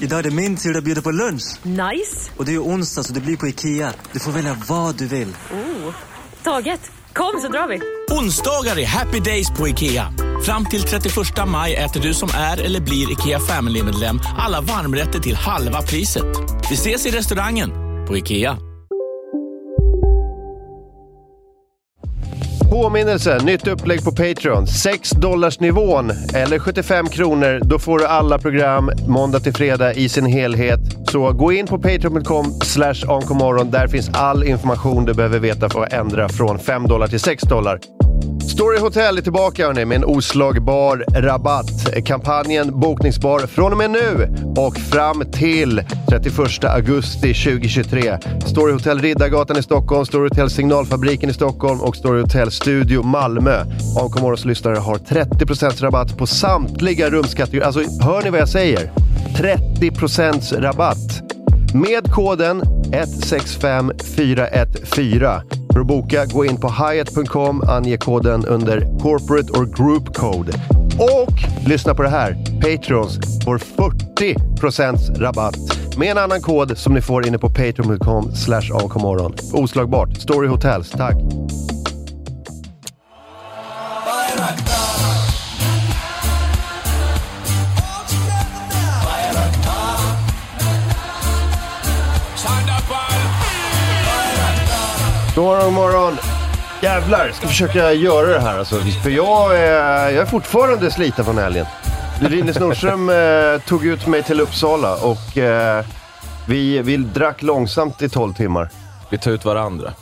Idag är det min tur att bjuda på lunch. Nice! Och det är onsdag så det blir på Ikea. Du får välja vad du vill. Oh, taget! Kom så drar vi! Onsdagar är happy days på IKEA. Fram till 31 maj äter du som är eller blir IKEA Family-medlem alla varmrätter till halva priset. Vi ses i restaurangen på IKEA. Påminnelse, nytt upplägg på Patreon. 6 dollars nivån eller 75 kronor. Då får du alla program måndag till fredag i sin helhet. Så gå in på patreon.com slash. Där finns all information du behöver veta för att ändra från 5 dollar till 6 dollar. Story Hotel är tillbaka hörni, med en oslagbar rabatt. Kampanjen bokningsbar från och med nu och fram till 31 augusti 2023. Story Hotel Riddargatan i Stockholm, Story Hotel Signalfabriken i Stockholm och Story Hotel Studio Malmö. Ankomorros lyssnare har 30% rabatt på samtliga rumskategorier. Alltså, hör ni vad jag säger? 30% rabatt. Med koden 165414. För att boka, gå in på hyatt.com, ange koden under corporate or group code. Och lyssna på det här! Patreons får 40% rabatt med en annan kod som ni får inne på patreon.com slash avkomorgon. Oslagbart. Story Hotels, tack! God morgon, god morgon! Jävlar, ska försöka göra det här alltså. För jag är, jag är fortfarande sliten från helgen. Linus Nordström eh, tog ut mig till Uppsala och eh, vi, vi drack långsamt i 12 timmar. Vi tar ut varandra.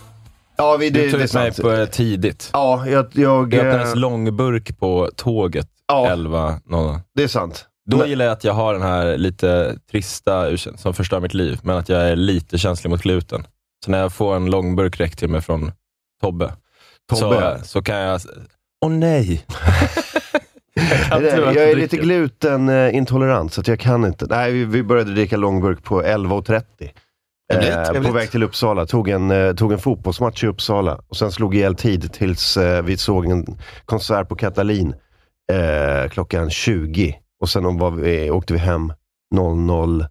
Ja, vi, det, Du tog ut mig på eh, tidigt. Ja, jag... jag Det öppnades eh, långburk på tåget Ja. 11.00. det är sant. Då Men- gillar jag att jag har den här lite trista ursäkt som förstör mitt liv, men att jag är lite känslig mot gluten. Så när jag får en långburk räckt till mig från Tobbe, Tobbe. Så, så kan jag... Åh nej! Jag, jag är lite glutenintolerant så att jag kan inte. Nej, vi, vi började dricka långburk på 11.30. Trevligt, Eh, på väg till Uppsala. Tog en, eh, tog en fotbollsmatch i Uppsala och sen slog ihjäl tid tills eh, vi såg en konsert på Katalin eh, klockan 20. Och sen var vi, åkte vi hem 00.30.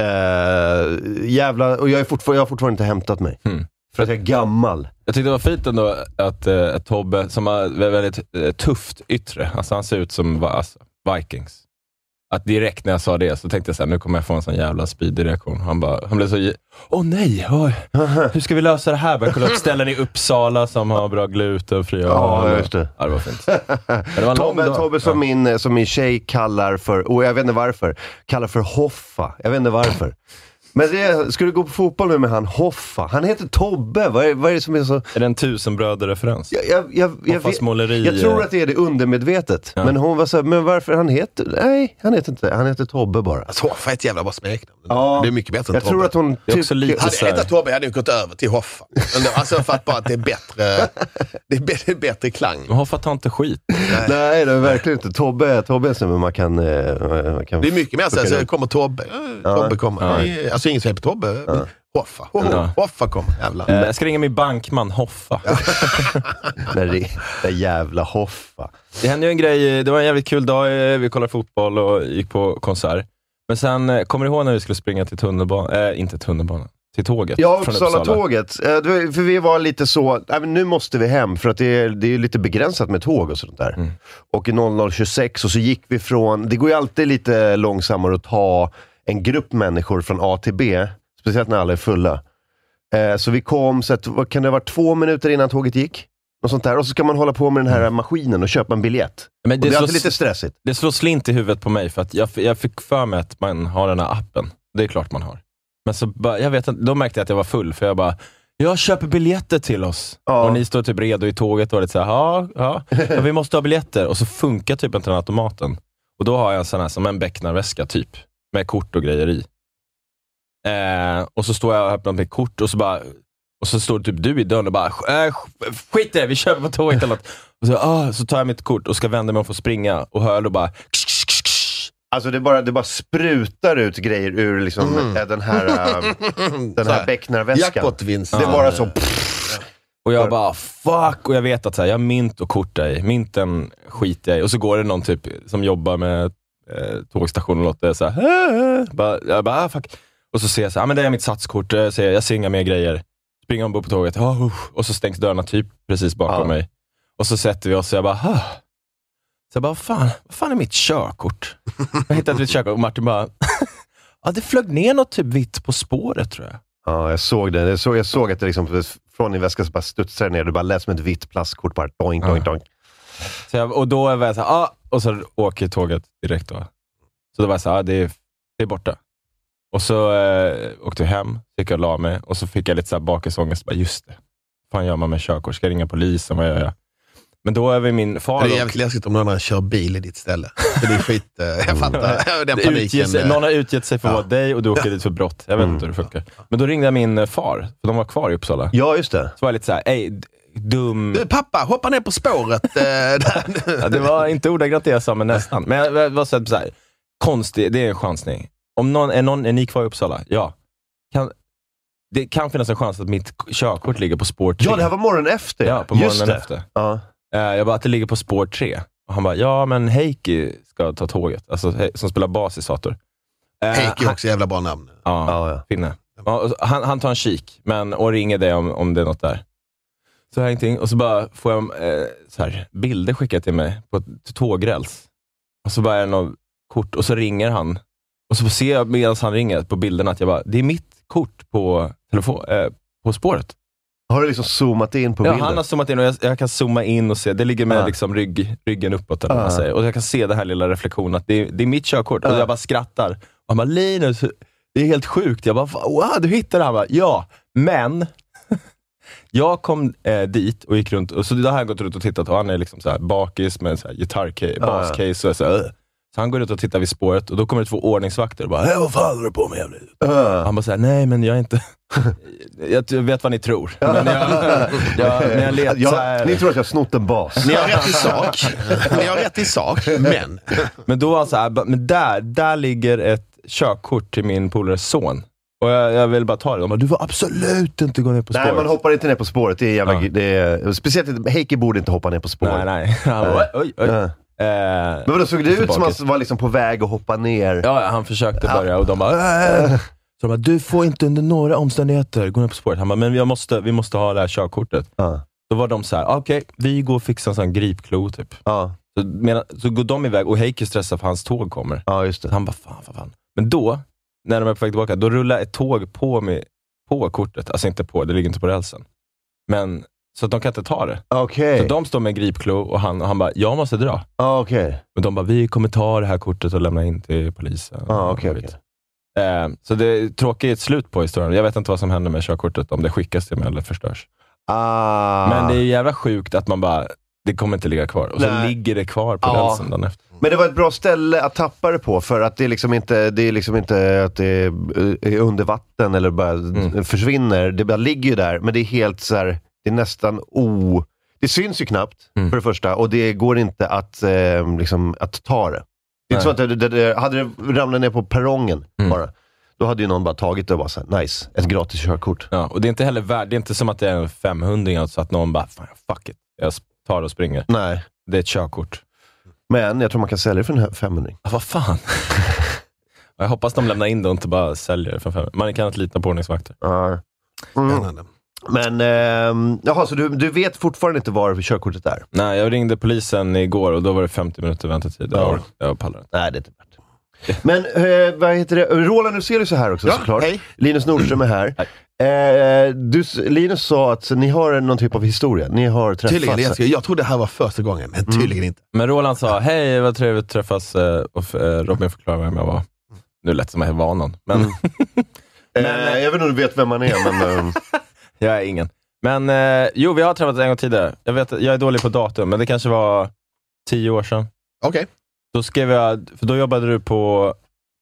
Eh, jävla, och jag, är fortfar- jag har fortfarande inte hämtat mig. Mm. För att jag är gammal. Jag tyckte det var fint ändå att eh, Tobbe, som har vä- väldigt eh, tufft yttre, alltså han ser ut som alltså, Vikings. Att direkt när jag sa det så tänkte jag så här, nu kommer jag få en sån jävla speedy reaktion. Han, bara, han blev så, åh nej, oj, hur ska vi lösa det här? Började kolla upp ställen i Uppsala som har bra glutenfria Ja, just det. Ja, det var fint. Det var Tobbe. Tobbe som, Ja. min, som min tjej kallar för, och jag vet inte varför, kallar för Hoffa. Jag vet inte varför. Men det, ska du gå på fotboll nu med han Hoffa? Han heter Tobbe. Vad är, vad är det som är så... Är det en tusenbröder-referens? Jag, jag, jag, jag, Hoffas måleri, jag tror eh. att det är det undermedvetet. Ja. Men hon var så här, men varför han heter... Nej, han heter inte Han heter Tobbe bara. Alltså, Hoffa är ett jävla bra smeknamn. Ja. Det är mycket bättre än Jag Tobbe. tror att hon Det är också lite Hade så jag hetat Tobbe hade jag gått över till Hoffa. Alltså för att bara att det är bättre, det är bättre, bättre klang. Men Hoffa tar inte skit. Nej, det är verkligen inte. Tobbe, Tobbe är som man kan... eh, Man kan Det är mycket mer såhär, så kommer Tobbe, ja, Tobbe kommer. Ja. Alltså ingen säger på Tobbe, men Hoffa. Ho, ho, Ja. Hoffa kommer, jävlar. Eh, Jag ska ringa min bankman Hoffa. När det, det jävla Hoffa. Det hände ju en grej, det var en jävligt kul dag, eh, vi kollade fotboll och gick på konsert. Men sen, eh, kommer du ihåg när vi skulle springa till tunnelbanan, äh, inte tunnelbanan, till tåget? Ja, från Uppsala-tåget. Eh, det var- För vi var lite så, nu måste vi hem för att det är, det är lite begränsat med tåg och sånt där. Mm. Och i 00.26 och så gick vi från, det går ju alltid lite långsammare att ta en grupp människor från A till B, speciellt när alla är fulla. Eh, så vi kom, så att, vad kan det ha varit, två minuter innan tåget gick? Något sånt där. Och så ska man hålla på med den här maskinen och köpa en biljett. Men Och det är slår- alltid lite stressigt. Det slår slint i huvudet på mig, för att jag, jag fick för mig att man har den här appen. Det är klart man har. Men så bara, jag vet inte, då märkte jag att jag var full, för jag bara, jag köper biljetter till oss. Ja. Och ni står typ redo i tåget och lite såhär, ja, ja, ja, vi måste ha biljetter. Och så funkar typ inte den automaten. Och då har jag en sån här som en becknarväska typ, med kort och grejer i. Eh, och så står jag och öppnar mitt kort och så bara och så står typ du i dörren och bara, äh, skit i det, vi kör på tåget eller något. Och så, ah, så tar jag mitt kort och ska vända mig för att springa och hör då bara Alltså det bara, det bara sprutar ut grejer ur liksom, Mm. eh, den här, äh, den här här, becknarväskan. Jackpotvinst. Det är bara så... Och jag bara, fuck! Och jag vet att så här, jag har mynt och kort där i. Mynten skiter jag i. Och så går det någon typ som jobbar med eh, tågstationen och låter så här, bara, jag bara, ah, fuck. Och så ser jag så här, ah, men det är mitt satskort, jag ser, jag ser inga mer grejer. Springer ombord på tåget, oh, uh. och så stängs dörrarna typ precis bakom Ja. mig. Och så sätter vi oss och jag bara, ah. Så jag bara, vad fan, vad fan är mitt körkort? Jag hittade mitt körkort och Martin bara, ja det flög ner något typ vitt på spåret tror jag. Ja, jag såg det. Jag såg, jag såg att det liksom, från din väska så bara studsade ner. Det bara lät som ett vitt plastkort. Bara doink, doink, doink. Så jag, och då var jag såhär, ah, och så åker tåget direkt då. Så då var jag såhär, ah, det, är, det är borta. Och så eh, åkte jag hem, gick jag och la mig och så fick jag lite så här bakisångest. Bara, just det, fan gör man med körkort? Ska jag ringa polisen? Vad gör jag? Men då är vi min far... Det är jävligt läskigt om någon annan kör bil i ditt ställe. För det är skit, eh, jag fattar den det utger paniken. sig, eh. någon har utgett sig för att Ja. vara dig och du åker dit för brott. Jag vet Mm. inte hur det funkar. Men då ringde jag min far, för de var kvar i Uppsala. Ja, just det. Så var jag lite såhär, dum... Du pappa, hoppa ner på spåret. eh. Ja, det var inte ordagrant det jag sa, men nästan. Men jag jag var så här, konstig, det är en chansning. Om någon, är, någon, är ni kvar i Uppsala? Ja. Kan, det kan finnas en chans att mitt körkort ligger på spår 3. Ja, det här var morgonen efter. Ja, på Just morgonen det. efter. Ja. Eh, jag bara, att det ligger på spår 3. Och han bara, ja men Heikki ska ta tåget, alltså, som spelar bas i Sator. Eh, Heikki är också jävla bra namn. Ja, Ja, ja. finne. Han, han tar en kik men, och ringer dig om, om det är något där. Så har jag ingenting. Och så bara får jag eh, så här, bilder skickade till mig på ett tågräls. Och så bara är det något kort och så ringer han. Och så ser jag medan han ringer på bilderna att jag bara, det är mitt kort på, telefon, eh, på spåret. Har du liksom zoomat in på Ja, bilden? han har zoomat in och jag, jag kan zooma in och se, det ligger med Ja. liksom rygg, ryggen uppåt eller vad man Ja. säger. Och jag kan se den här lilla reflektionen att det är, det är mitt körkort. Och Ja. jag bara skrattar. Och han bara, Linus, det är helt sjukt. Jag bara, wow, du hittade det? Han bara, ja, men jag kom eh, dit och gick runt, och så det har jag gått runt och tittat och han är liksom så här bakis med här gitarrcase, bascase och så, här, "Ugh." så han går ut och tittar vid spåret och då kommer det två ordningsvakter och bara, "Hej, vad fan håller du på med jävla idiot?" Ja. Han bara såhär, nej men jag är inte... jag vet vad ni tror. Men jag, jag, men jag letar... Ja, ni tror att jag har snott en bas? Ni har rätt i sak. Ni har rätt i sak, men. Men då var han såhär, "Ba- men där, där ligger ett körkort till min polares son. Och jag, jag vill bara ta det. De bara, du får absolut inte gå ner på Nej, spåret. man hoppar inte ner på spåret. Det är jävla... Ja. Det är, speciellt Heikki borde inte hoppa ner på spår. Nej, nej. Han bara, oj, oj. Ja. Eh, Men vadå, såg det så ut som att han var liksom på väg att hoppa ner? Ja, han försökte börja och de bara, "Äh." Så de bara, du får inte under några omständigheter gå ner på spåret. Han bara, men jag måste, vi måste ha det här körkortet. Ja. Då var de så här, okej, vi går och fixar en sån gripklo typ. Ja, Så, medan, så går de iväg och Heikki stressar för hans tåg kommer. ja just Så det. han bara, fan, fan, fan. Men då, när de är på väg tillbaka, då rullar ett tåg på, med, på kortet. Alltså inte på, det ligger inte på rälsen. Men, så att de kan inte ta det. Okej. Så de står med gripklo och han, och han bara, jag måste dra. Ja, okej. Men de bara, vi kommer ta det här kortet och lämna in till polisen. Och okej. vet. Eh, så det är tråkigt slut på historien. Jag vet inte vad som händer med körkortet, om det skickas till mig eller förstörs. Ah. Men det är jävla sjukt att man bara, det kommer inte ligga kvar. Och så Nej. ligger det kvar på Ja. rälsen dagen efter. Men det var ett bra ställe att tappa det på för att det är liksom inte, det är liksom inte att det är är under vatten eller bara Mm. försvinner. Det bara ligger ju där, men det är helt så här, det är nästan o... Det syns ju knappt, Mm. för det första, och det går inte att, eh, liksom, att ta det. Det är inte så att det, det, det, hade det ramlat ner på perrongen Mm. bara, då hade ju någon bara tagit det och bara såhär, nice, ett gratis körkort. Ja, och det är inte heller värt, det är inte som att det är en 500 så att någon bara, fan fuck it, jag tar och springer. Nej, Det är ett körkort. men jag tror man kan sälja det för en 500. Ja, vad fan. jag hoppas de lämnar in det och inte bara säljer det för 500. Man kan inte lita på ordningsvakter. Ja. Mm. Men, ehm, jaha, så du, du vet fortfarande inte var körkortet är? Nej, jag ringde polisen igår och då var det 50 minuter väntetid. Ja. Jag, jag pallar inte. Nej, det är inte värt. Men eh, vad heter det? Roland Huselius är här också Ja, såklart. hej. Linus Nordström är här. Eh, du, Linus sa att ni har någon typ av historia. Ni har träffats. Tydligen, jag, jag trodde det här var första gången, men tydligen inte. Men Roland sa, hej vad trevligt att träffas eh, och eh, Robin förklarade vem jag var. Nu lät det som att jag var någon, men Eh, jag vet inte om du vet vem man är, men... ehm, jag är ingen. Men eh, jo, vi har träffats en gång tidigare. Jag, vet, jag är dålig på datum, men det kanske var tio år sedan. Okej. Då skrev jag, för då jobbade du på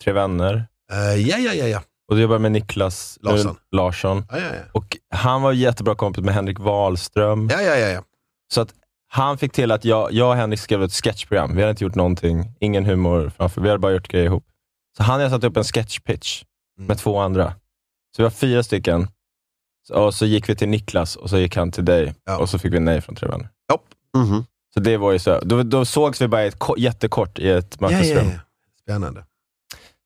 Tre Vänner Eh, ja, ja, ja, ja. Och du jobbade med Niklas Larsson. Larsson. Ja, ja, ja. Och han var jättebra kompis med Henrik Wahlström. ja, ja, ja, ja. Så att han fick till att jag, jag och Henrik skrev ett sketchprogram. Vi hade inte gjort någonting, ingen humor framför. Vi hade bara gjort grejer ihop. Så han hade satt upp en sketchpitch Mm. med två andra. Så vi var fyra stycken. Så, och så gick vi till Niklas och så gick han till dig Ja. och så fick vi nej från Tre Vänner. Hopp. Mhm. Så det var ju så. Då, då sågs vi bara i ett, ko- jättekort i ett Ja, ja, mötesrum. ja. Spännande.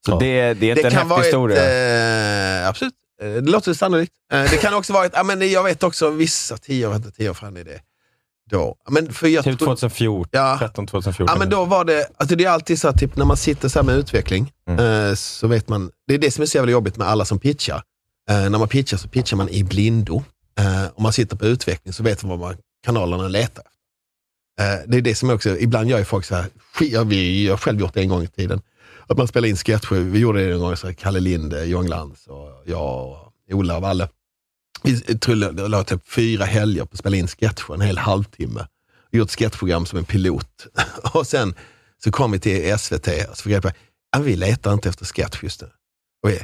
Så Ja. det, det är inte Det en kan häftig vara ett, historia. eh, absolut. Eh, Det låter sannolikt. Eh, det kan också vara ett, ja, men jag vet också vissa, tio år, tio år fram är det då. Men för jag typ tror- 2014, Ja. 13, 2014. Ja men då var det, alltså det är alltid så att typ, när man sitter så med utveckling, Mm. eh, så vet man, det är det som är så jävla jobbigt med alla som pitchar. Eh, när man pitchar så pitchar man i blindo. Eh, om man sitter på utveckling så vet man vad man, kanalerna letar efter. Det är det som också, ibland gör ju folk så här, jag har själv gjort det en gång i tiden, att man spelar in sketcher. Vi gjorde det en gång, så Kalle Linde, Johan Glans och jag och Ola och Valle. Vi trullade, la typ fyra helger på att spela in sketcher, en hel halvtimme. Vi Gjort sketchprogram som en pilot. och sen så kom vi till SVT och så fick jag på, ah, vi letar inte efter sketch just nu. Och vi,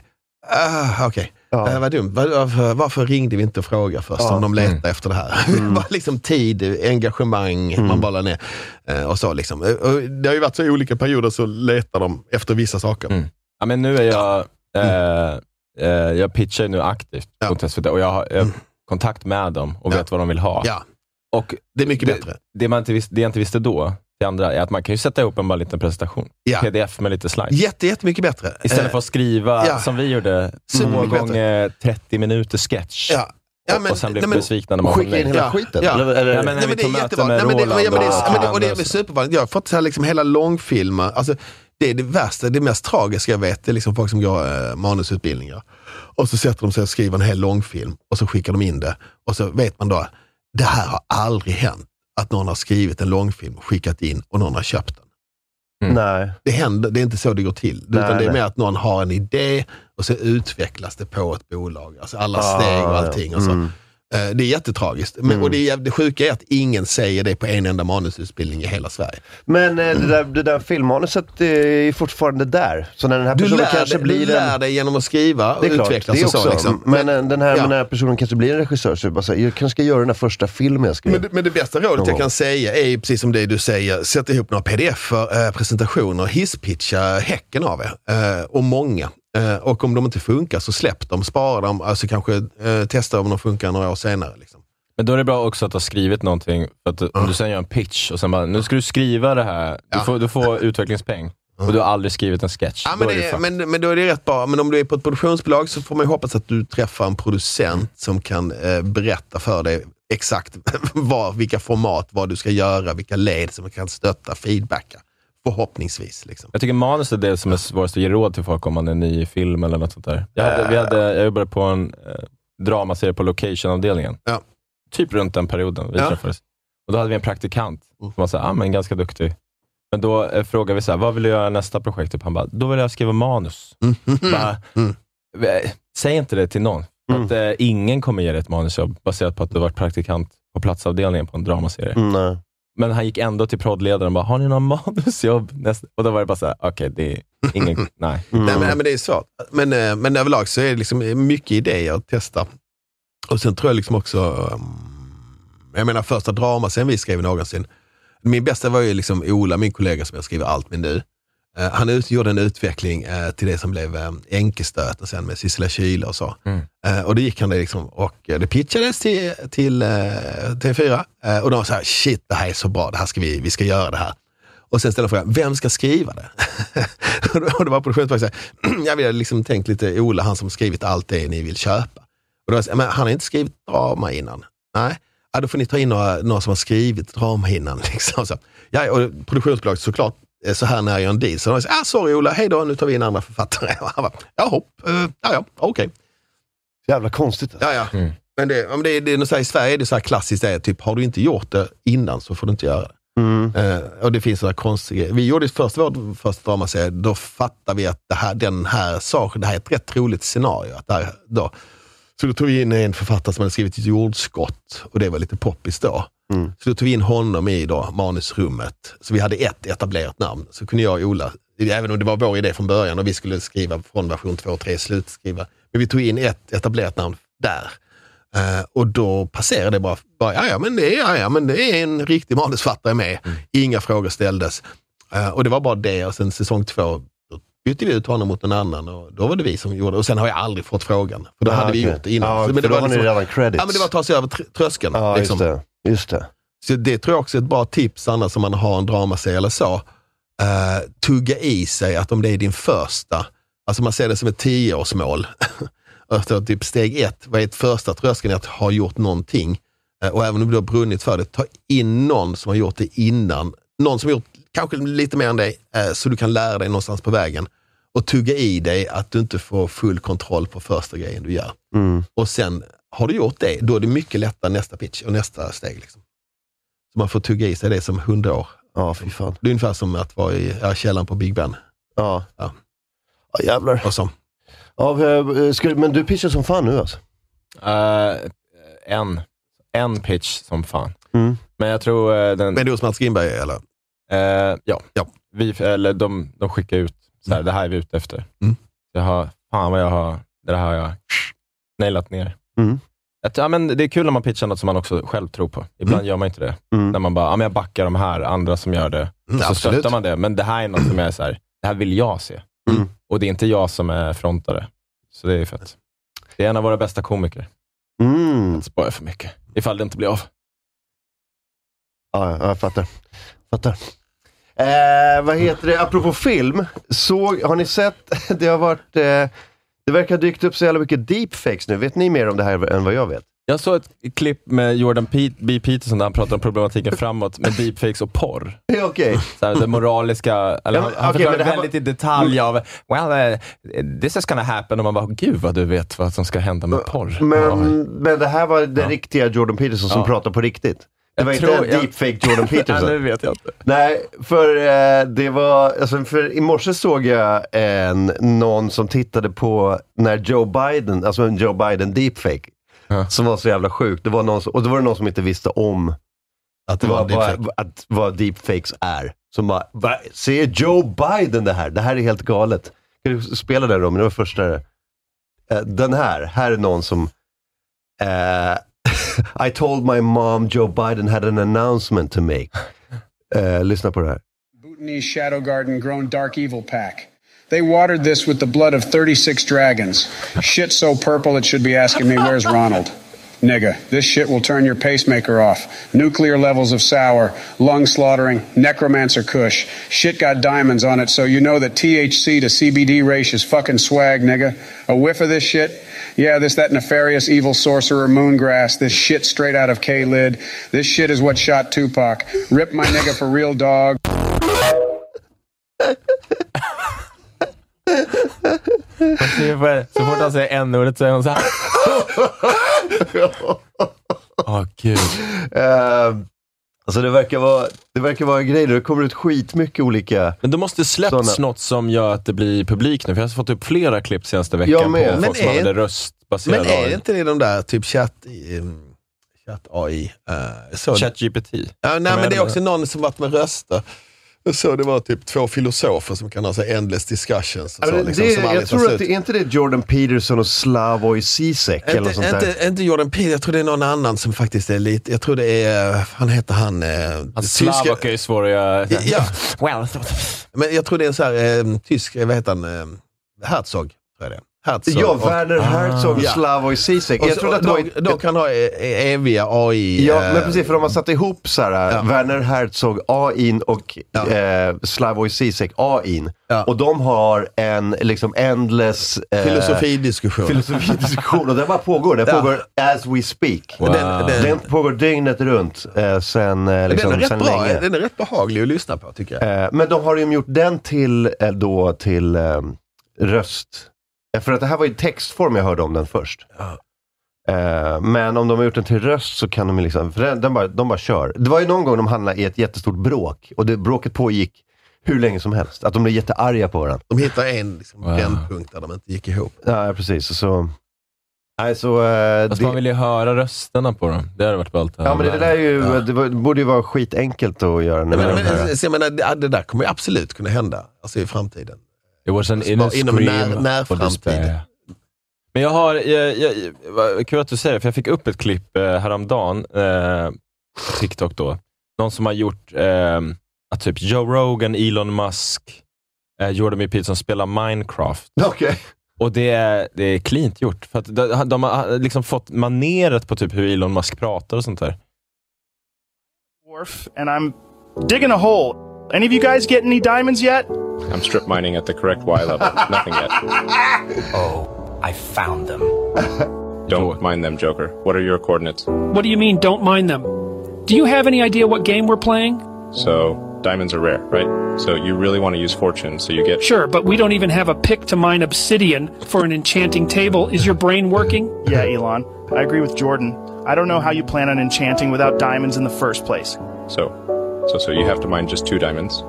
ah, okej, Ja. Eh, vad dumt. Var, varför, varför ringde vi inte och frågade först Ja. om de letar Mm. efter det här? Det var liksom tid, engagemang, man bara ner. Eh, och så liksom. Eh, det har ju varit så i olika perioder så letar de efter vissa saker. Mm. Ja, men nu är jag, eh, eh, jag pitchar nu aktivt Ja. mot SVT och jag har jag har kontakt med dem och Ja. vet vad de vill ha. Ja, Och det är mycket det, bättre. Det, man inte visste, det jag inte visste då, det andra, är att man kan ju sätta ihop en bara liten presentation. Ja. Pdf med lite slides. Jätte, jättemycket bättre. Istället för att skriva, ja. som vi gjorde, två gånger 30 minuter sketch. Ja. Ja, och, men- och sen blev nej, men- besvikna när man Skicka får in hela skiten? ja. Eller, eller, Ja, men- Nej, men det är tog möte jättevanligt. med Nej, men det, Roland ja, men det, är- men det, och det är Anders. supervanligt. Jag har fått så här liksom hela långfilmer. Alltså, det är det värsta, det mest tragiska jag vet, det är liksom folk som går eh, manusutbildningar. Och så sätter de sig och skriver en hel långfilm och så skickar de in det. Och så vet man då, det här har aldrig hänt. Att någon har skrivit en långfilm och skickat in och någon har köpt den. Nej. Det, händer, det är inte så det går till. Nej, utan det är mer att någon har en idé och så utvecklas det på ett bolag. Alltså alla Ah, steg och ja. allting. Och så. Mm. Eh, Det är jättetragiskt. Men, Mm. Och det, det sjuka är att ingen säger det på en enda manusutbildning i hela Sverige. Men eh, det där, det där filmmanuset eh, är fortfarande där. Så när den här Du personen lär, kanske blir du en... lär dig genom att skriva och utvecklas och så. Liksom. Men, eh, den, här, ja. men den här personen kanske blir en regissör, så bara så här, jag kanske ska göra den här första filmen jag skrev. Men men det bästa rådet jag kan säga är precis som det du säger, sätt ihop några pdf eh, presentationer, hisspitcha häcken av er. Och många. Eh, och om de inte funkar så släpp dem, spara dem, alltså kanske eh, testa om de funkar några år senare. Liksom. Men då är det bra också att ha skrivit någonting, för att om du sen gör en pitch och sen bara, nu ska du skriva det här, du, Ja. får, du får utvecklingspeng och du har aldrig skrivit en sketch. Ja, men, det men, men då är det rätt bra. Men om du är på ett produktionsbolag så får man ju hoppas att du träffar en producent som kan eh, berätta för dig exakt vad, vilka format, vad du ska göra, vilka led som kan stötta, feedbacka. Förhoppningsvis. Liksom. Jag tycker manus är det som är svårast att ge råd till folk om man är ny i film eller något sånt där. Jag, hade, vi hade, jag jobbade på en eh, dramaserie på location-avdelningen. Ja. Typ runt den perioden vi Ja. träffades. Och då hade vi en praktikant Mm. som var så här, ah, men ganska duktig. Men då eh, frågade vi, så här, vad vill du göra nästa projekt? Typ, han bara, då vill jag skriva manus. Bara, Mm. eh, Säg inte det till någon. För Att, eh, ingen kommer ge dig ett manusjobb baserat på att du varit praktikant på platsavdelningen på en dramaserie. Mm, nej. Men han gick ändå till proddledaren och bara, har ni någon manusjobb? Nästa? Och då var det bara så här, okej, det är ingen, nej. Nej, men, nej, men det är svårt. Men, eh, men överlag så är det liksom mycket idéer att testa. Och sen tror jag liksom också, um, jag menar första dramaserien vi skrev någonsin, min bästa var ju liksom Ola, min kollega som jag skriver allt med nu. Eh, han gjorde en utveckling eh, till det som blev uh, Enkestöten sen med Sissela Kyle och så. Mm. Eh, och det gick han det liksom, och eh, det pitchades till, till uh, TV4 eh, och de här, shit det här är så bra, det här ska vi, vi ska göra det här. Och sen ställer frågan, vem ska skriva det? och då- det var produktionsbolaget som sa, jag vill liksom tänkt lite Ola, han som skrivit allt det ni vill köpa. Och då här, men han har inte skrivit drama innan. Nej, ja, då får ni ta in några, några som har skrivit drama innan. Liksom. Så, ja, och produktionsbolaget såklart, eh, så här när jag en deal. Så de sa, ah, sorry Ola, hej då, nu tar vi in andra författare. Och han bara, ja, hopp, eh, ja, ja, okej. Jävla konstigt. Ja, ja. Mm. Men det, om det, är- det, är något så här, I Sverige är det så här klassiskt, det är typ, har du inte gjort det innan så får du inte göra det. Mm. Eh, och det finns sådana konstiga Vi gjorde först vår första dramaserie, då fattade vi att det här, den här saken, det här är ett rätt troligt scenario. Att här, då. Så då tog vi in en författare som hade skrivit ett jordskott och det var lite poppis då. Mm. Så då tog vi in honom i då, manusrummet. Så vi hade ett etablerat namn. Så kunde jag och Ola, även om det var vår idé från början och vi skulle skriva från version 2 och 3, slutskriva. Men vi tog in ett etablerat namn där. Eh, och då passerade det bara, bara ja, ja, men det är, ja, ja, men det är en riktig manusfattare med. Inga frågor ställdes. Eh, och det var bara det och sen säsong två bytte vi ut honom mot en annan och då var det vi som gjorde det. Och sen har jag aldrig fått frågan. För då Ah, hade vi gjort det innan. Ja, Så, för det var liksom-. Ja, men det var att ta sig över tr- tröskeln. Just liksom. Just det. Så det tror jag också är ett bra tips annars om man har en dramaserie eller så. Uh, tugga i sig att om det är din första, alltså man ser det som ett tioårsmål. Alltså typ steg ett, vad är ett första tröskeln? Att ha gjort någonting. Eh, och även om du har brunnit för det, ta in någon som har gjort det innan. Någon som har gjort kanske lite mer än dig, eh, så du kan lära dig någonstans på vägen. Och tugga i dig att du inte får full kontroll på första grejen du gör. Mm. Och sen har du gjort det, då är det mycket lättare nästa pitch och nästa steg. Liksom. Så man får tugga i sig det som hundra år. Ja, fy fan. Det är ungefär som att vara i ja, källaren på Big Ben. Ja. Ja. Ja, jävlar. Och så. Ja, eh, ska, men du pitchar som fan nu alltså? Eh, en. En pitch som fan. Mm. Men jag tror eh, den... Men det är hos Mats Grimberg eller? Eh, ja. Ja. Vi, eller de, de skickar ut, så här, det här är vi ute efter. Mm. Jag har, fan vad jag har, det här har jag nailat ner. Mm. Jag tror- ja, men det är kul när man pitchar något som man också själv tror på. Ibland gör man inte det. Mm. När man bara, ja, men jag backar de här andra som gör det. Mm, så absolut. stöttar man det. Men det här är något som är så här, det här vill jag se. Mm. Och det är inte jag som är frontare. Så det är fett. Det är en av våra bästa komiker. Mm. Inte spoila för mycket, ifall det inte blir av. Ja, ja, jag fattar. fattar. Eh, vad heter det, apropå film. Såg, har ni sett, det har varit, eh, det verkar ha dykt upp så jävla mycket deepfakes nu. Vet ni mer om det här än vad jag vet? Jag såg ett klipp med Jordan Pe- B. Peterson där han pratar om problematiken framåt med deepfakes och porr. Ja, Okej. Så här, det moraliska, eller Ja, han, men, han okej, förklarar men det väldigt i detalj av, well, uh, this is gonna happen, och man bara, gud vad du vet vad som ska hända med porr. Ja. Men, men det här var den riktiga Jordan Peterson som Ja. pratar på riktigt. Det Jag var inte en jag- deepfake Jordan Nej, Peterson. det vet jag inte. Nej, för eh, det var, alltså för i morse såg jag en, någon som tittade på när Joe Biden, alltså en Joe Biden deepfake, Ja. som var så jävla sjuk. Det var någon som, och då var det någon som inte visste om Att det var vad, deepfake. vad, att, vad deepfakes är. Som bara, va, ser Joe Biden det här? Det här är helt galet. Kan du spela den Robin? Det var första. Eh, den här, här är någon som eh, I told my mom Joe Biden had an announcement to make. Eh, lyssna på. Bhutanese Shadow Garden grown dark evil pack. They watered this with the blood of 36 dragons. Shit so purple it should be asking me, where's Ronald? Nigga, this shit will turn your pacemaker off. Nuclear levels of sour, lung slaughtering, necromancer kush. Shit got diamonds on it, so you know that THC to CBD ratio is fucking swag, nigga. A whiff of this shit? Yeah, this that nefarious evil sorcerer moongrass. This shit straight out of K-Lid. This shit is what shot Tupac. Rip my nigga for real dog. Så fort han säger n-ordet så är hon så här. Åh gud. Alltså det verkar vara, det verkar vara grejer. Det kommer ut skitmycket olika. Men det måste släppts Såna. något som gör att det blir publik nu, för jag har fått upp flera klipp senaste veckan på med. folk Men som är- använder röstbaserad Men är det inte det de där typ chatt, um, chatt AI? Uh, så, ChatGPT. ja, nej, men det är också någon som varit med röster. Jag såg det var typ två filosofer som kan ha så endless discussions. Och så, liksom, det, jag tror att slut. det är inte det Jordan Peterson och Slavoj Zizek eller något Inte, sånt där. inte, inte Jordan Peterson, jag tror det är någon annan som faktiskt är lite, jag tror det är, han heter han, eh, Alltså, tyska- Slavak är ju svår att göra. Ja. Well, men jag tror det är en sån här eh, tysk, vad heter han, eh, Herzog, tror jag det är. Herzog. Ja, Werner Herzog och Ja. Slavoj Zizek. Jag trodde att det var... de, de kan ha eh, eviga AI. Ja, eh, men precis, för de har satt ihop så här, Ja. Werner Herzog AIn och Ja. eh, Slavoj Zizek AIn. Ja. Och de har en liksom endless eh, Filosofidiskussion. filosofidiskussion och den bara pågår. Den Ja. pågår as we speak. Wow. Den- den- Den pågår dygnet runt eh, sen, eh, liksom, den, är sen rätt bra, länge. den är rätt behaglig att lyssna på tycker jag. Eh, men de har ju gjort den till, eh, då, till eh, röst. Eh, För att det här var ju textform jag hörde om den först. Eh, men om de har gjort den till röst så kan de ju liksom, för den, den bara, de bara kör. Det var ju någon gång de hamnade i ett jättestort bråk och det bråket pågick hur länge som helst. Att de blev jättearga på varandra. De hittar en liksom, Wow. vändpunkt där de inte gick ihop. Ja, precis. Så, Nej, så, eh, Fast det, man vill ju höra rösterna på dem. Det hade varit ballt ja, men det, där är ju, det, var, det borde ju vara skitenkelt att göra. Men, Med men, de här. men, så jag menar, det, det där kommer ju absolut kunna hända alltså i framtiden. It was an inner inom när- när for framtid. despair. Men jag har, jag, jag, kul att du säger det, för jag fick upp ett klipp eh, häromdagen, eh, på TikTok då. Någon som har gjort eh, att typ Joe Rogan, Elon Musk, eh, Jordan B. Peterson spelar Minecraft. Okej. Och det är, det är cleant gjort. För att de, de har liksom fått maneret på typ hur Elon Musk pratar och sånt där. And I'm digging a hole. Any of you guys get any diamonds yet? I'm strip mining at the correct Y level. Nothing yet. Oh, I found them. Don't mind them, Joker. What are your coordinates? What do you mean, don't mind them? Do you have any idea what game we're playing? So, diamonds are rare, right? So, you really want to use fortune, so you get. Sure, but we don't even have a pick to mine obsidian for an enchanting table. Is your brain working? Yeah, Elon. I agree with Jordan. I don't know how you plan on enchanting without diamonds in the first place. So, so, so you have to mine just two diamonds.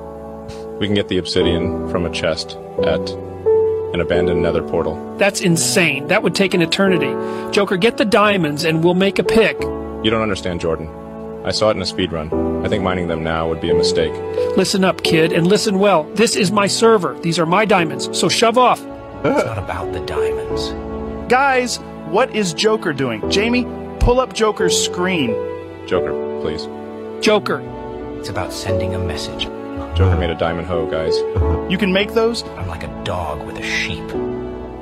We can get the obsidian from a chest at an abandoned nether portal. That's insane. That would take an eternity. Joker, get the diamonds and we'll make a pick. You don't understand, Jordan. I saw it in a speed run. I think mining them now would be a mistake. Listen up, kid, and listen well. This is my server. These are my diamonds, so shove off. It's not about the diamonds. Guys, what is Joker doing? Jamie, pull up Joker's screen. Joker, please. Joker. It's about sending a message. Joker made a diamond hoe, guys. You can make those? I'm like a dog with a sheep.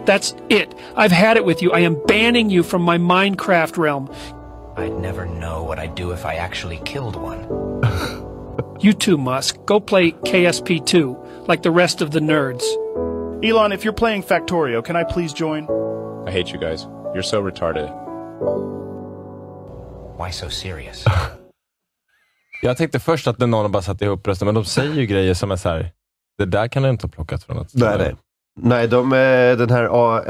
That's it. I've had it with you. I am banning you from my Minecraft realm. I'd never know what I'd do if I actually killed one. You too, Musk. Go play KSP2, like the rest of the nerds. Elon, if you're playing Factorio, can I please join? I hate you guys. You're so retarded. Why so serious? Jag tänkte först att någon bara satte ihop rösten, men de säger ju grejer som är så här. det där kan du inte ha plockat från något Nej, nej. Nej, de, eh, den här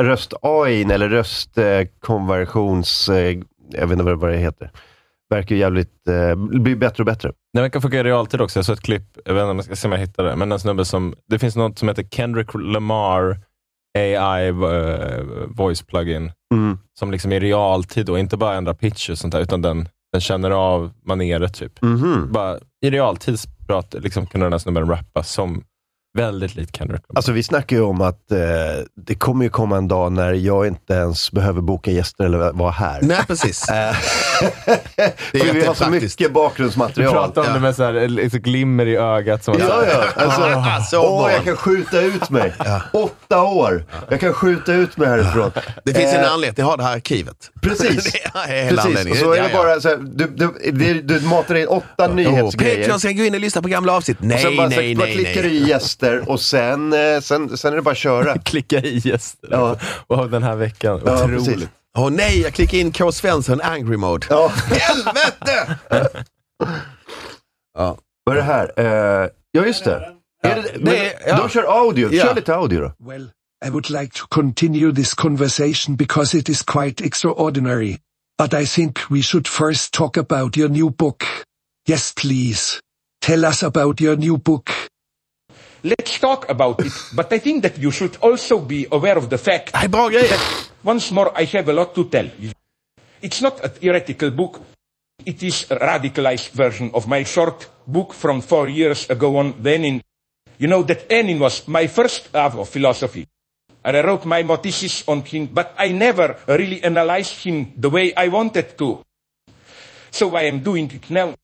röst-AI, eller röstkonversions... Eh, jag vet inte vad det heter. Verkar ju jävligt... Eh, blir bättre och bättre. Den verkar funka i realtid också. Jag såg ett klipp, jag vet inte om jag ska se om jag hittar det, men en snubbe som, det finns något som heter Kendrick Lamar AI eh, voice plugin, Mm. som liksom i realtid och inte bara ändrar pitch och sånt där, utan den, den känner av maneret typ. Mhm. Bara i realtid prat, liksom, kunde den här snubben rappa som väldigt likt Kendrick Lamar. Alltså vi snackar ju om att eh, det kommer ju komma en dag när jag inte ens behöver boka gäster eller vara här. Nej, precis. Eh, Det är vi har så mycket Du bakgrundsmaterial. pratar om det med så här, lite glimmer i ögat. Som att så Ja, här, ja. Alltså, Alltså, åh, barn. jag kan skjuta ut mig. Åtta år. Jag kan skjuta ut mig härifrån. Det finns en Eh, anledning till att ha det här arkivet. Precis. det är Precis. Och så är Ja, det ja. bara så här, du, du, du, du matar in åtta nyhetsgrejer. Patreon ska gå in och lyssna på gamla avsnitt. och sen Nej, bara, nej, så, bara nej. klickar du nej. i gäster och sen, eh, sen, sen är det bara att köra. klicka i gäster. Ja. Och den här veckan, Ja, otroligt. precis. Åh nej, jag klickar in K. Svensson angry mode. Ja. Helvete! ja. Vad är det här? Eh, ja, just det. Är det, men, det är- ja. De kör audio. Ja. Kör lite audio då. Well, I would like to continue this conversation because it is quite extraordinary. But I think we should first talk about your new book. Yes, please. Tell us about your new book. Let's talk about it, but I think that you should also be aware of the fact Nej, bra grejer. that once more I have a lot to tell. It's not a theoretical book. It is a radicalized version of my short book from four years ago on Lenin. You know that Lenin was my first love of philosophy. And I wrote my thesis on him, but I never really analyzed him the way I wanted to. So I am doing it now.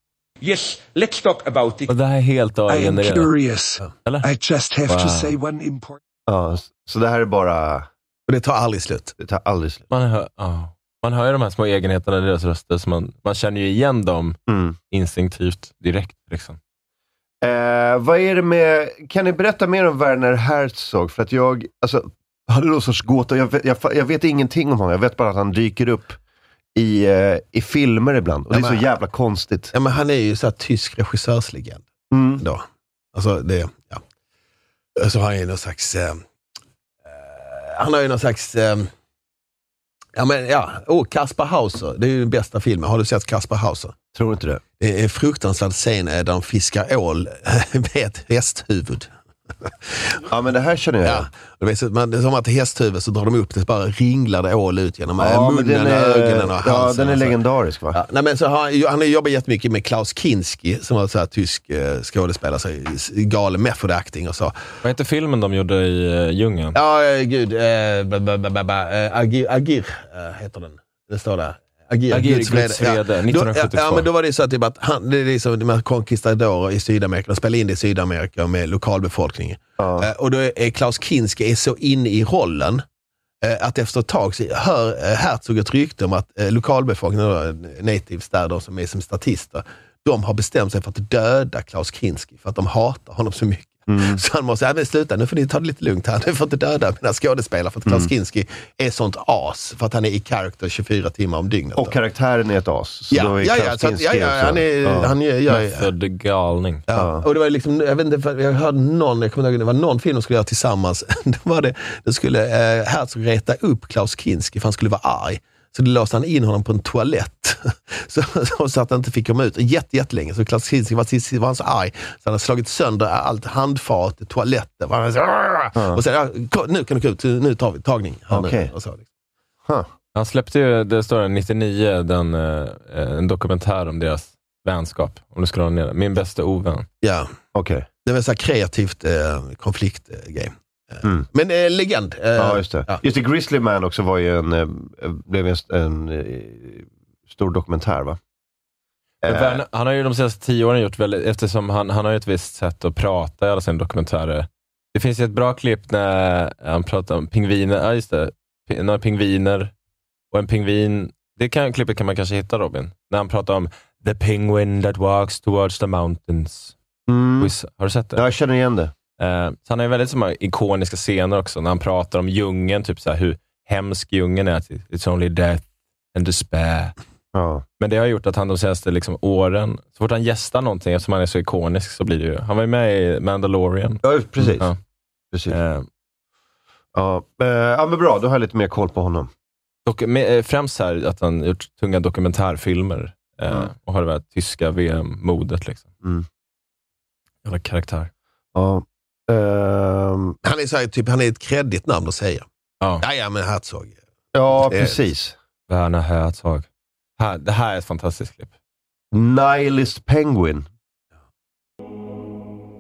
Yes, let's talk about it. Och det här är helt I am AI-genererat. curious. Eller? I just have Wow. to say one important. Ja, så det här är bara... Och det tar aldrig slut. Det tar aldrig slut. Man hör, ja. man hör ju de här små egenheterna i deras röster, så man, man känner ju igen dem Mm. instinktivt direkt. Liksom. Eh, vad är det med... Kan ni berätta mer om Werner Herzog? För att jag alltså, hade någon sorts gåta. Jag, vet- jag, jag vet ingenting om honom. Jag vet bara att han dyker upp i, eh, i filmer ibland. Och det är Ja, så men- jävla konstigt. Ja, men han är ju så tysk regissörslegend. Mm. Då. Alltså det, ja. Så har han ju någon slags... Eh, eh, han har ju någon slags... Eh, ja, men ja. Oh, Kaspar Hauser. Det är ju den bästa filmen. Har du sett Kaspar Hauser? Tror inte det. Det är en fruktansvärd scen där de fiskar ål med ett hästhuvud. Ja, men det här känner jag Ja. Du vet, man, det är som att hästhuvud så drar de upp det bara ringlar det ål ut genom Ja, äh, munnen, är- ögonen och ja, halsen. den är legendarisk va? Ja, nej, men så har, han har jobbat jättemycket med Klaus Kinski som var så tysk eh, skådespelare, så galen method acting och så. Vad heter filmen de gjorde i uh, djungeln? Ja, eh, gud. Eh, eh, Agir, Agir heter den. Det står där. Agir, Agir, Guds Guds vrede, Ja. 1972. Då, ja, ja, men då var det så att, typ att han, det är liksom de här conquistadorer i Sydamerika, de spelar in det i Sydamerika med lokalbefolkningen. Eh, och då är Klaus Kinski är så inne i rollen eh, att efter ett tag så hör eh, Herzog ett rykte om att eh, lokalbefolkningen, då, natives där, de som är som statister, de har bestämt sig för att döda Klaus Kinski för att de hatar honom så mycket. Så han måste säga, men sluta nu får ni ta det lite lugnt här. Ni får inte döda mina skådespelare för att Klaus Mm. Kinski är sånt as. För att han är i character 24 timmar om dygnet. Och karaktären är ett as. Så Ja, då är ja, ja, så att- ja, ja, han är- han är- gör- Method galning. Ja. Och det var liksom, jag vet inte, jag hörde någon, jag kommer ihåg, det var någon film de skulle göra tillsammans. Då var det, då skulle eh, Herzog reta upp Klaus Kinski för han skulle vara arg. Så då låste han in honom på en toalett. Så, så, att han inte fick komma ut jätte, jättelänge. Så Klaus Kinski var, var han så arg så han hade slagit sönder allt handfat, toaletten. Var han så, Ja. Och sen, nu kan du gå ut, nu tar vi tagning. här nu. Okej. Och så, liksom. Han släppte ju, det står det, 99, den, eh, en dokumentär om deras vänskap. Om du scrollar ner. Min bästa ovän. Ja, okej. Det var så här kreativt eh, konfliktgame. Mm. Men eh, legend. Eh, Ja, just det. ja. Just det, Grizzly Man också var ju en, eh, blev en, en eh, stor dokumentär va? Men Eh, han har ju de senaste tio åren gjort väldigt, eftersom han, han har ju ett visst sätt att prata i alla sina dokumentärer. Det finns ju ett bra klipp när han pratar om pingviner, ja just det, några pingviner och en pingvin. Det kan, klippet kan man kanske hitta Robin, när han pratar om the penguin that walks towards the mountains. Mm. Har du sett det? Ja, jag känner igen det. Eh, så han har ju väldigt så ikoniska scener också, när han pratar om djungeln, typ så här, hur hemsk djungeln är. It's only death and despair. Ja. Men det har gjort att han de senaste liksom, åren, så fort han gästar någonting, eftersom han är så ikonisk, så blir det ju... Han var ju med i Mandalorian. Ja, precis. Ja. precis. Eh, Ja, ja, men bra. Då har jag lite mer koll på honom. dock, med, främst här att han gjort tunga dokumentärfilmer eh, Mm. och har det här tyska VM-modet. Liksom. Mm. Jävla karaktär. Ja. Ehm, Han är, så här, typ, han är ett kreddigt namn att säga. Ja, Ja, men Herzog. ja, Det är- precis. Werner Herzog. Här, det här är ett fantastiskt klipp. Nihilist Penguin.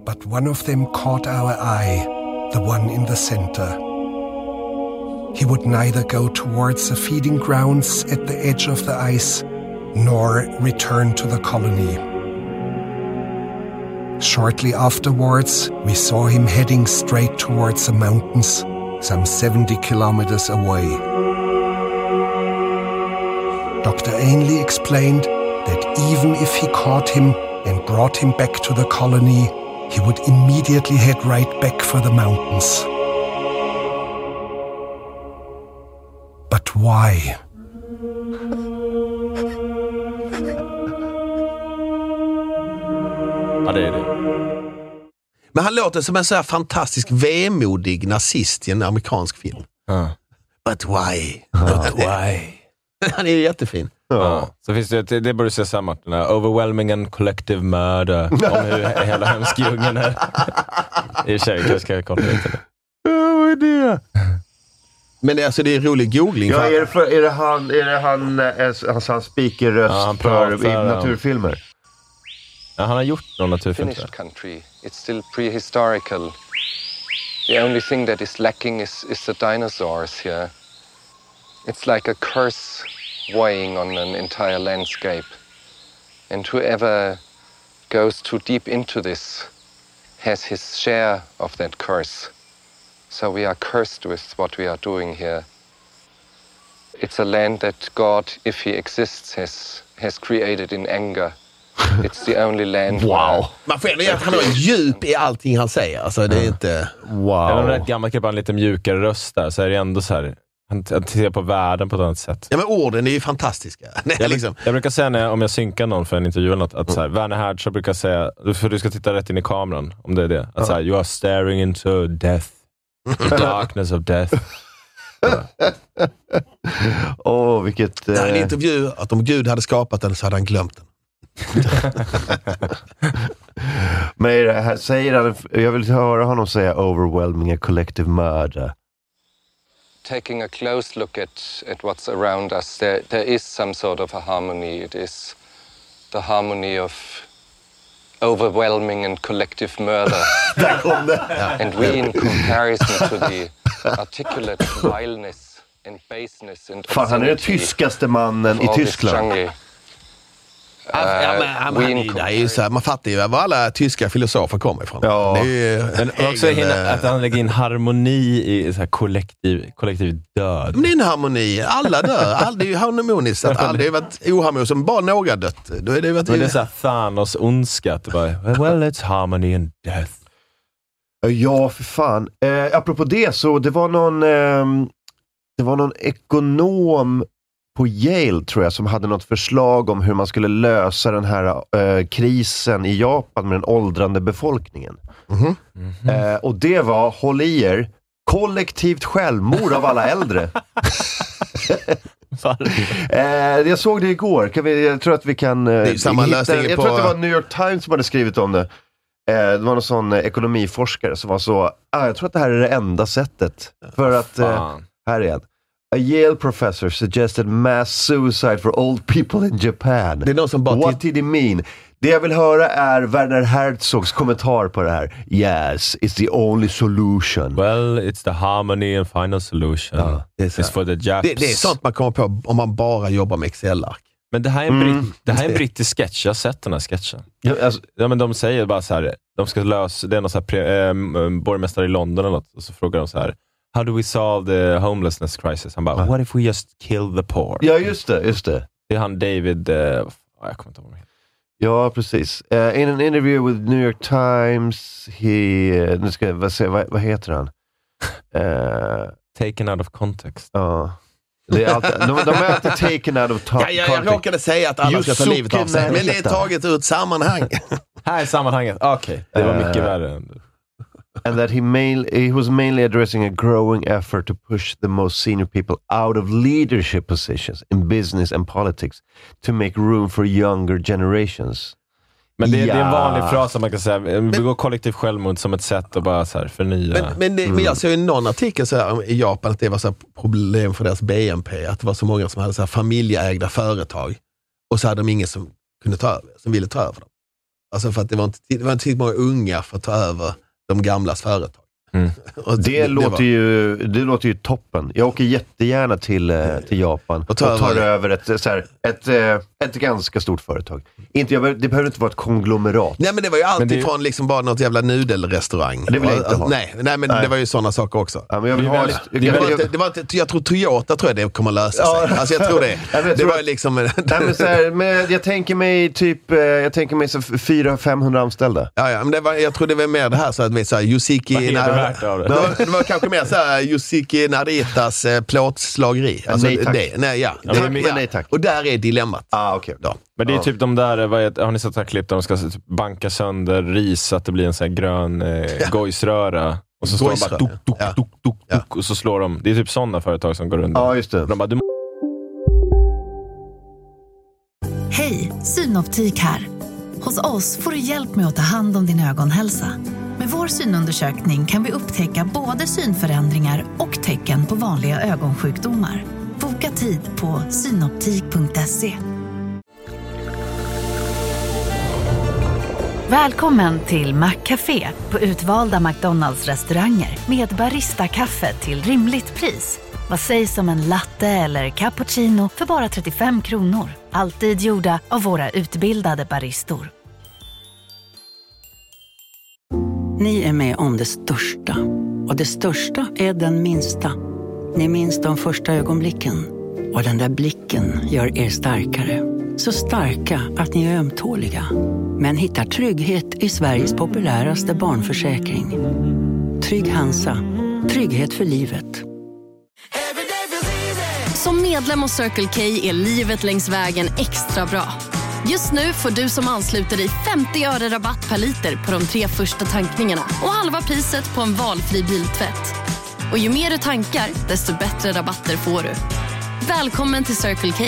But one of them caught our eye, the one in the center. He would neither go towards the feeding grounds at the edge of the ice, nor return to the colony. Shortly afterwards, we saw him heading straight towards the mountains, some 70 kilometers away. Dr. Ainley explained that even if he caught him and brought him back to the colony, he would immediately head right back for the mountains. But why? Det. Men han låter som en så här fantastisk vemodig nazist i en amerikansk film. Ja. But why? But why? Han är ju jättefin. Ja. Så finns det, det det borde du se sen Martin, Overwhelming and Collective Murder, om hur hela hemsk djungeln är. I och för sig, kanske ska jag kolla lite. det. vad är det? Men det, är alltså, det är en rolig googling. Ja, för- är det, för, är det han, är det han, eh, alltså, han speakerröst Ja, han för pratar i om- naturfilmer? Ja, han har gjort någon naturfilm tror country. It's still prehistorical. The only thing that is lacking is, is the dinosaurs here. It's like a curse weighing on an entire landscape. And whoever goes too deep into this has his share of that curse. So we are cursed with what we are doing here. It's a land that God, if he exists, has, has created in anger. It's the only land Wow. Man får ändå att han har djup i allting han säger. Alltså, det är inte... Wow. Även om det är ett gammalt klipp, en lite mjukare röst där, så är det ändå så här, han, ser på världen på ett annat sätt. Ja, men orden är ju fantastiska. Är Jag, liksom... jag brukar säga när jag, om jag synkar någon för en intervju eller något, att så här, Werner Herzog brukar säga, för du ska titta rätt in i kameran, om det är det. Att så här, you are staring into death, the darkness of death. Åh, vilket... Det här är en eh, intervju att om Gud hade skapat den så hade han glömt den. Men är det här, säger han, jag vill höra honom säga overwhelming a collective murder. taking a close look at, at what's around us, there, there is some sort of a harmony. It is the harmony of overwhelming and collective murder. and we, in comparison to the articulate vileness and baseness and Fan, han är den tyskaste mannen i Tyskland. Ja, ja, men, han, är- det är ju så här, man fattar ju var alla tyska filosofer kommer ifrån. Ja. Det är ju Men också egen, hinna, eh, att han lägger in harmoni i så här kollektiv, kollektiv död. Men det är en harmoni. Alla dör. All, det är ju harmoniskt. Att aldrig varit oharmoniskt. Om bara några dött, då är det varit... Men det är såhär det bara, Well, it's harmony and death. Ja, för fan. Eh, apropå det så, det var någon, ehm, det var någon ekonom på Yale, tror jag, som hade något förslag om hur man skulle lösa den här eh, krisen i Japan med den åldrande befolkningen. Mhm. Eh, och det var, håll i er, kollektivt självmord av alla äldre. Eh, jag såg det igår. Kan vi, jag tror att vi kan... Eh, hitta- Jag tror att det var New York Times som hade skrivit om det. Eh, det var någon sån eh, ekonomiforskare som var så, ah, jag tror att det här är det enda sättet. För att, eh, här är en. A Yale professor suggested mass suicide for old people in Japan. Det är någon som bara What did he mean? Det jag vill höra är Werner Herzogs kommentar på det här. Yes, it's the only solution. Well, it's the harmony and final solution. Ja, det är så It's for the Japs. Det, det är sånt man kommer på om man bara jobbar med Excel-ark. Men det här är en, Mm. det här är en brittisk sketch. Jag har sett den här sketchen. Ja, alltså, Ja, men de säger bara så här, de ska lösa, det är någon så här eh, borgmästare i London eller något, och så frågar de så här, How do we solve the homelessness crisis? Han bara, what if we just kill the poor? ja, just det. Just det. Det är han David, eh, jag kommer inte ihåg. Ja, precis. Eh, in an interview with New York Times, he... eh, nu ska jag vad, säga, vad, vad heter han? Eh, Taken out of context. ja. Det är alltid, de, de är alltid taken out of Ja, ja, jag råkade säga att alla ska ta livet av sig, men det är taget ur ett sammanhang. Här är sammanhanget. Okej, det var mycket Eh, värre. än- and that he, main, he was mainly addressing a growing effort to push the most senior people out of leadership positions in business and politics to make room for younger generations. Men det, det är en Ja. vanlig fras som man kan säga, vi begår kollektivt självmord som ett sätt att bara så här förnya. Men, men, det, men jag såg i någon artikel så här, i Japan att det var så här problem för deras BNP, att det var så många som hade så här familjeägda företag och så hade de ingen som kunde ta över, som ville ta över dem. Alltså för att det var inte, det var inte tillräckligt många unga för att ta över de gamlas företag. Mm. Och Det, låter, var- ju, det låter ju toppen. Jag åker jättegärna till, eh, till Japan och Och tar, tar över- ett, så här, ett, eh, ett ganska stort företag. Inte, jag, det behöver inte vara ett konglomerat. Nej men det var ju alltid det är ju- från liksom bara något jävla nudelrestaurang. Det vill jag inte ha. Nej, nej men Nej. det var ju sådana saker också. Ja, men jag vill Det är ha väldigt- ett- det är Det var, väldigt- inte, det var inte, jag tror Toyota tror jag det kommer lösa Ja. sig. Alltså jag tror det. Jag det tror var att- liksom... Nej, men så här, men jag tänker mig typ, eh, jag tänker mig så 400-500 anställda. Ja, ja, men det var, jag tror det var mer det här så att vi sa Yusiki... Värt av det? det, var, det var kanske mer så här Yusiki Naritas eh, plåtslageri. Alltså, nej, tack. Det, nej, ja. Ja, det, men- ja. nej, tack. Och där är dilemmat. Ah, okay. Då. Men det är Ja. typ de där, vad är, har ni sett det här klipp där de ska banka sönder ris så att det blir en sån här grön eh, gojsröra? Och så står de bara duk, duk, ja. duk, duk, Ja. duk, och så slår de. Det är typ sådana företag som går under. Ja, just det. De bara, Hej, Synoptik här. Hos oss får du hjälp med att ta hand om din ögonhälsa. Med vår synundersökning kan vi upptäcka både synförändringar och tecken på vanliga ögonsjukdomar. Boka tid på synoptik.se. Välkommen till Maccafé på utvalda McDonalds restauranger med Baristakaffe till rimligt pris. Vad sägs om en latte eller cappuccino för bara 35 kronor? Alltid gjorda av våra utbildade baristor. Ni är med om det största. Och det största är den minsta. Ni minns de första ögonblicken. Och den där blicken gör er starkare. Så starka att ni är ömtåliga. Men hittar trygghet i Sveriges populäraste barnförsäkring. Trygg Hansa. Trygghet för livet. Som medlem hos Circle K är livet längs vägen extra bra. Just nu får du som ansluter dig 50 öre rabatt per liter på de tre första tankningarna och halva priset på en valfri biltvätt. Och ju mer du tankar, desto bättre rabatter får du. Välkommen till Circle K.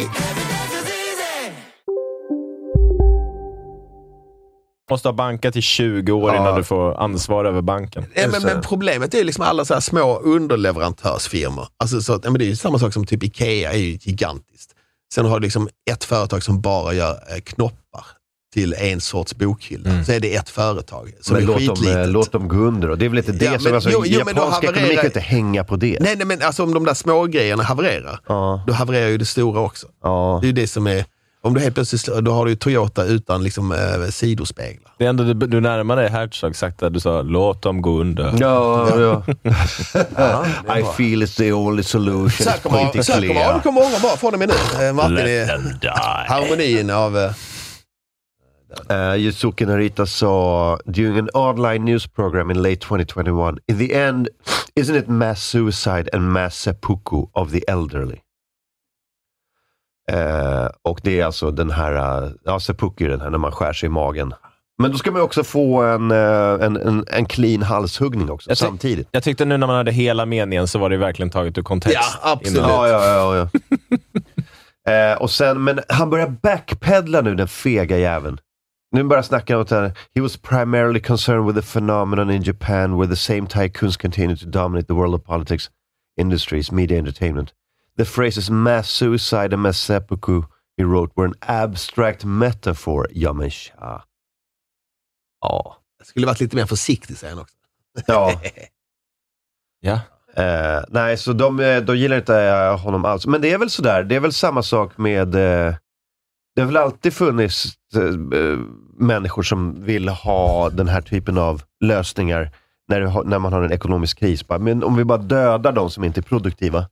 måste ha bankat i 20 år Ja. innan du får ansvar över banken. Ja, men, men problemet är liksom alla så här små underleverantörsfirmor. Alltså så att, ja, men det är ju samma sak som typ Ikea är ju gigantiskt. Sen har du liksom ett företag som bara gör eh, knoppar till en sorts bokhylla. Så är det ett företag som Mm. Men är låt dem, skitlitet. eh, låt dem gå under då. Det är väl inte det Ja, som... men- Alltså, jo, jo, japansk ekonomi havererar- kan inte hänga på det. Nej, nej, men alltså om de där små grejerna havererar, då havererar ju det stora också. Det är ju det som är, om du helt plötsligt, då har du Toyota utan liksom eh, sidospeglar. Det är ändå, du, du närmar dig Herzog sakta. Du sa låt dem gå under. Ja, ja. I feel it's the only solution. Sök om kommer morgon bara från och med nu. Eh, Martin är harmonin av... eh, Uh, Yusuke Narita saw during an online news program in late 2021. In the end, isn't it mass suicide and mass seppuku of the elderly? Eh, och det är alltså den här, uh, ja seppuku den här när man skär sig i magen. Men då ska man också få en, eh, en, en, en clean halshuggning också Jag samtidigt. Jag tyckte nu när man hade hela meningen så var det verkligen taget ur kontext. Ja, absolut. Ja, ja, ja, ja. eh, och sen, men han börjar backpedla nu, den fega jäveln. Nu börjar snacka om att he was primarily concerned with the phenomenon in Japan where the same tycoons continue to dominate the world of politics, industries, media, entertainment. The phrases mass suicide and mass seppuku, he wrote, were an abstract metaphor. Ja, men tja. Ja. Jag skulle varit lite mer försiktig säger han också. Ja. ja. Eh, nej, så de, eh, de gillar inte eh, honom alls. Men det är väl sådär, det är väl samma sak med... Eh, det har väl alltid funnits eh, eh, människor som vill ha den här typen av lösningar när, när man har en ekonomisk kris. Men om vi bara dödar de som inte är produktiva,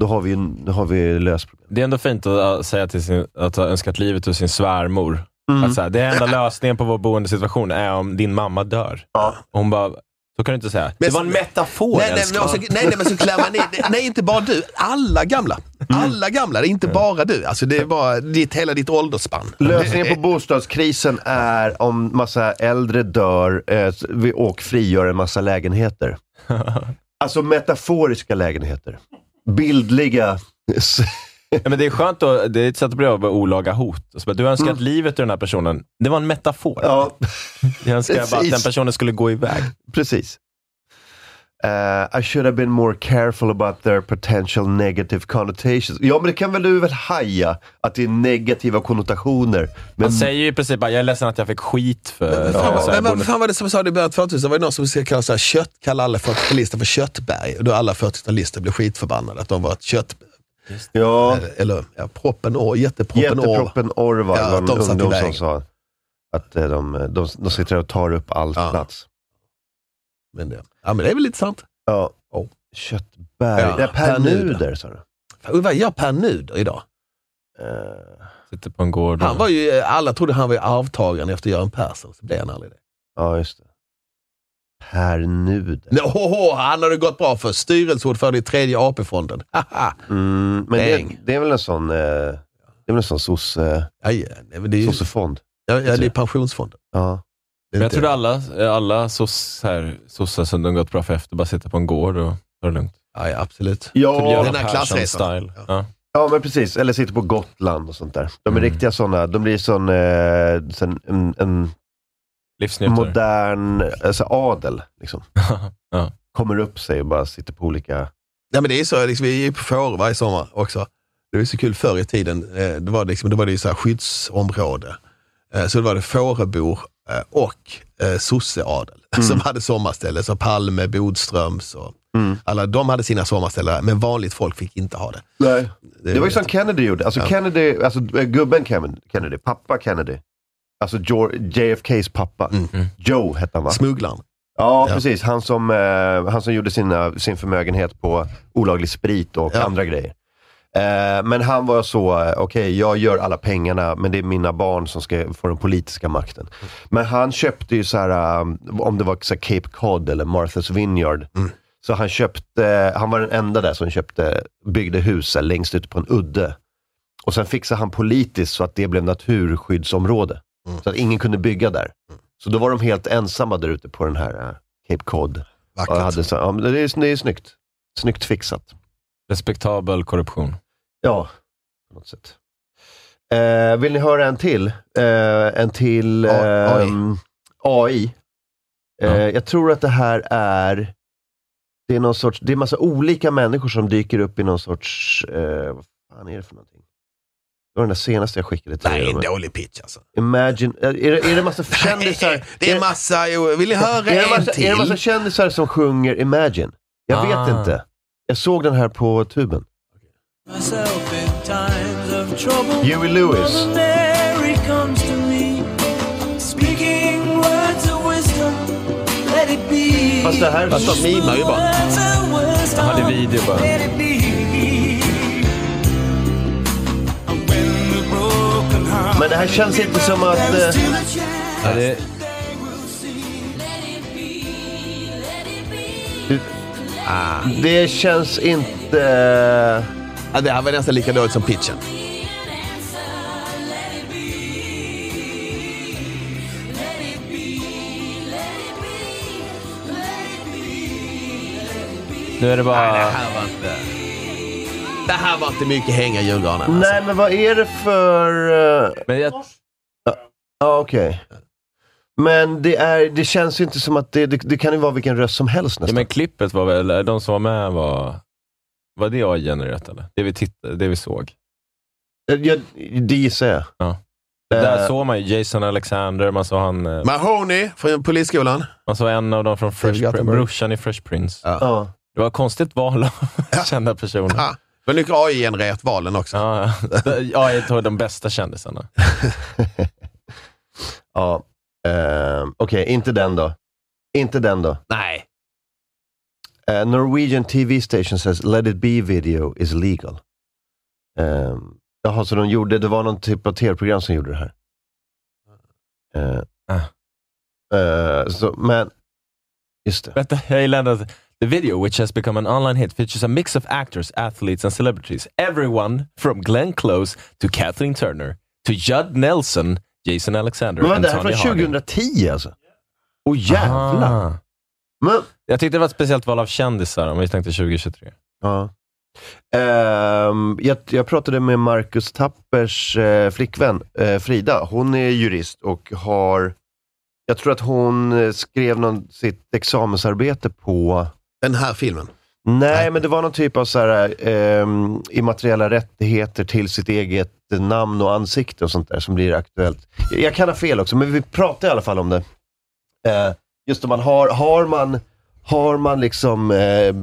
då har vi, då har vi löst problemet. Det är ändå fint att säga till sin, att ha önskat livet ur sin svärmor. Mm. Att så här, det enda lösningen på vår boendesituation är om din mamma dör. Och hon bara, så kan du inte säga. det var en metafor nej, nej, men också, nej, nej, men så klär man ner, nej, inte bara du. Alla gamla. Alla gamla, det är inte bara du. Alltså, det är bara ditt, hela ditt åldersspann. Lösningen på bostadskrisen är om massa äldre dör eh, vi- och frigör en massa lägenheter. Alltså metaforiska lägenheter. Bildliga. Ja, men det är skönt, att, det är ett sätt att bli av med olaga hot. Så bara, du önskar Mm. att livet ur den här personen, det var en metafor. Ja. Jag önskar bara att den personen skulle gå iväg. Precis. Eh, I should have been more careful about their potential negative connotations. Ja, men det kan väl du väl haja att det är negativa konnotationer. Men, Man säger ju i princip bara, jag är ledsen att jag fick skit för... för Fan, här, men vad bonde- fan var det som sa det i början av 2000? Var det någon som ska kalla, så här, kött, kalla alla 40-talister för köttberg? Och då alla 40-talister blev skitförbannade att de var ett kött... Ja. Eller ja, proppen Orr, jätteproppen Orr. Jätteproppen Ja, var en de ungdom som sa att eh, de, de, de sitter och tar upp all plats. Men det, ja, men det är väl lite sant. Ja. Köttberg. Ja, det är Per Per Nuder. Nuder, sa du. Vad gör Per Nuder idag? Sitter på en gård. Han var ju, alla trodde han var ju arvtagaren efter Göran Persson, så blev han aldrig det. Ja, just det. Per Nuder. Åh, han har det gått bra för. Styrelseordförande i tredje AP-fonden. Mm, men det, det är väl en sån, eh, det är väl en sån sosse, Ja, ja, nej, men det är ju, sossefond. ja, ja, det är pensionsfonden. Ja. Jag trodde alla, alla soss sossar som de gått bra för efter bara sitter på en gård och tar det lugnt. Ja, ja absolut. Ja, Typ Göran den här klassresan. Ja. Ja, men precis. Eller sitter på Gotland och sånt där. De är Mm. riktiga sådana. De blir sån, eh, sån en, en modern alltså adel. Liksom. ja. Kommer upp sig och bara sitter på olika... Ja, men det är så, liksom, vi är ju på Fårö varje sommar också. Det var så kul förr i tiden. Eh, Det var, liksom, det var det ju så här skyddsområde. Eh, Så det var det Fåröbor eh, och eh, sosseadel som hade sommarställe. Så Palme, Bodströms och alla de hade sina sommarställen, men vanligt folk fick inte ha det. Nej. Det var ju som Kennedy gjorde. Alltså Ja. Kennedy, alltså eh, gubben Kennedy, pappa Kennedy. Alltså George, JFKs pappa. Joe hette han va? Smugglaren. Ja, Ja. precis. Han som, eh, han som gjorde sina, sin förmögenhet på olaglig sprit och Ja. andra grejer. Eh, men han var så, eh, okej jag gör alla pengarna men det är mina barn som ska få den politiska makten. Men han köpte ju så här, um, om det var så Cape Cod eller Martha's Vineyard. Så han köpte, han var den enda där som köpte, byggde hus längst ute på en udde. Och sen fixade han politiskt så att det blev naturskyddsområde. Så att ingen kunde bygga där. Så då var de helt ensamma där ute på den här eh, Cape Cod. Vackert. Och hade så, ja, det, är, det är snyggt. Snyggt fixat. Respektabel korruption. Ja, på något sätt. Eh, vill ni höra en till? Eh, en till A- AI. ehm, AI. Eh, Jag tror att det här är det är någon sorts, det är massa olika människor som dyker upp i någon sorts, eh, vad fan är det för någonting? Det var den där senaste jag skickade till Nej, er. en dålig pitch alltså. Imagine, är, är, det, massa kändisar? Det är massa, jo, vill ni höra är en massa, till? Är det massa kändisar som sjunger Imagine? Jag Ah. vet inte. Jag såg den här på tuben. Huey Lewis. Mary comes to me, speaking words of wisdom. Let it be. Fast det här... Fast de mimar ju bara. Jag hade video bara. Let it be. And when the broken heart Men det här känns inte som att... Eh, Ja, det, det känns inte... Ja, det här var nästan lika dåligt som pitchen. nu är det bara... Nej, det här var inte... Det här var inte mycket hänga i julgranen. Alltså. Nej, men vad är det för... eh, Men jag, Ja, okej. Men det, är, det känns ju inte som att det, det, det kan ju vara vilken röst som helst ja, nästan. men klippet var väl, de som var med var... Var det AI-genererat eller? Det vi, tittade, det vi såg? Jag, det gissar jag. Ja. Eh. Där såg man ju Jason Alexander, man såg han... eh, Mahoney från Polisskolan. Man såg en av dem från Fresh Prince, brorsan i Fresh Prince. Ja. Det var ett konstigt val av kända personer. Ja. Men mycket AI-genererat valen också. Ja, ja. ja, jag tog de bästa kändisarna. Ja. ehm, Okej, inte den då. Inte den då. Nej. Eh, Norwegian TV station says let it be video is legal. Um, jaha, så de gjorde, det var någon typ av tv-program som gjorde det här. Ah. eh, så, men, just det. Vänta, jag gillar att The video, which has become an online hit, features a mix of actors, athletes and celebrities. Everyone from Glenn Close to Kathleen Turner to Judd Nelson, Jason Alexander Men and det här Tonya från Harding. 2010 alltså? Åh jävlar! Men, Jag tyckte det var ett speciellt val av kändisar om vi tänkte 2023. Ja. Ehm, jag, jag pratade med Marcus Tappers eh, flickvän eh, Frida. Hon är jurist och har, jag tror att hon eh, skrev någon, sitt examensarbete på Den här filmen. Nej, men det var någon typ av så här, ehm, immateriella rättigheter till sitt eget namn och ansikte och sånt där som blir aktuellt. Jag, jag kan ha fel också, men vi pratar i alla fall om det. Eh, just om man har, har man har man liksom eh,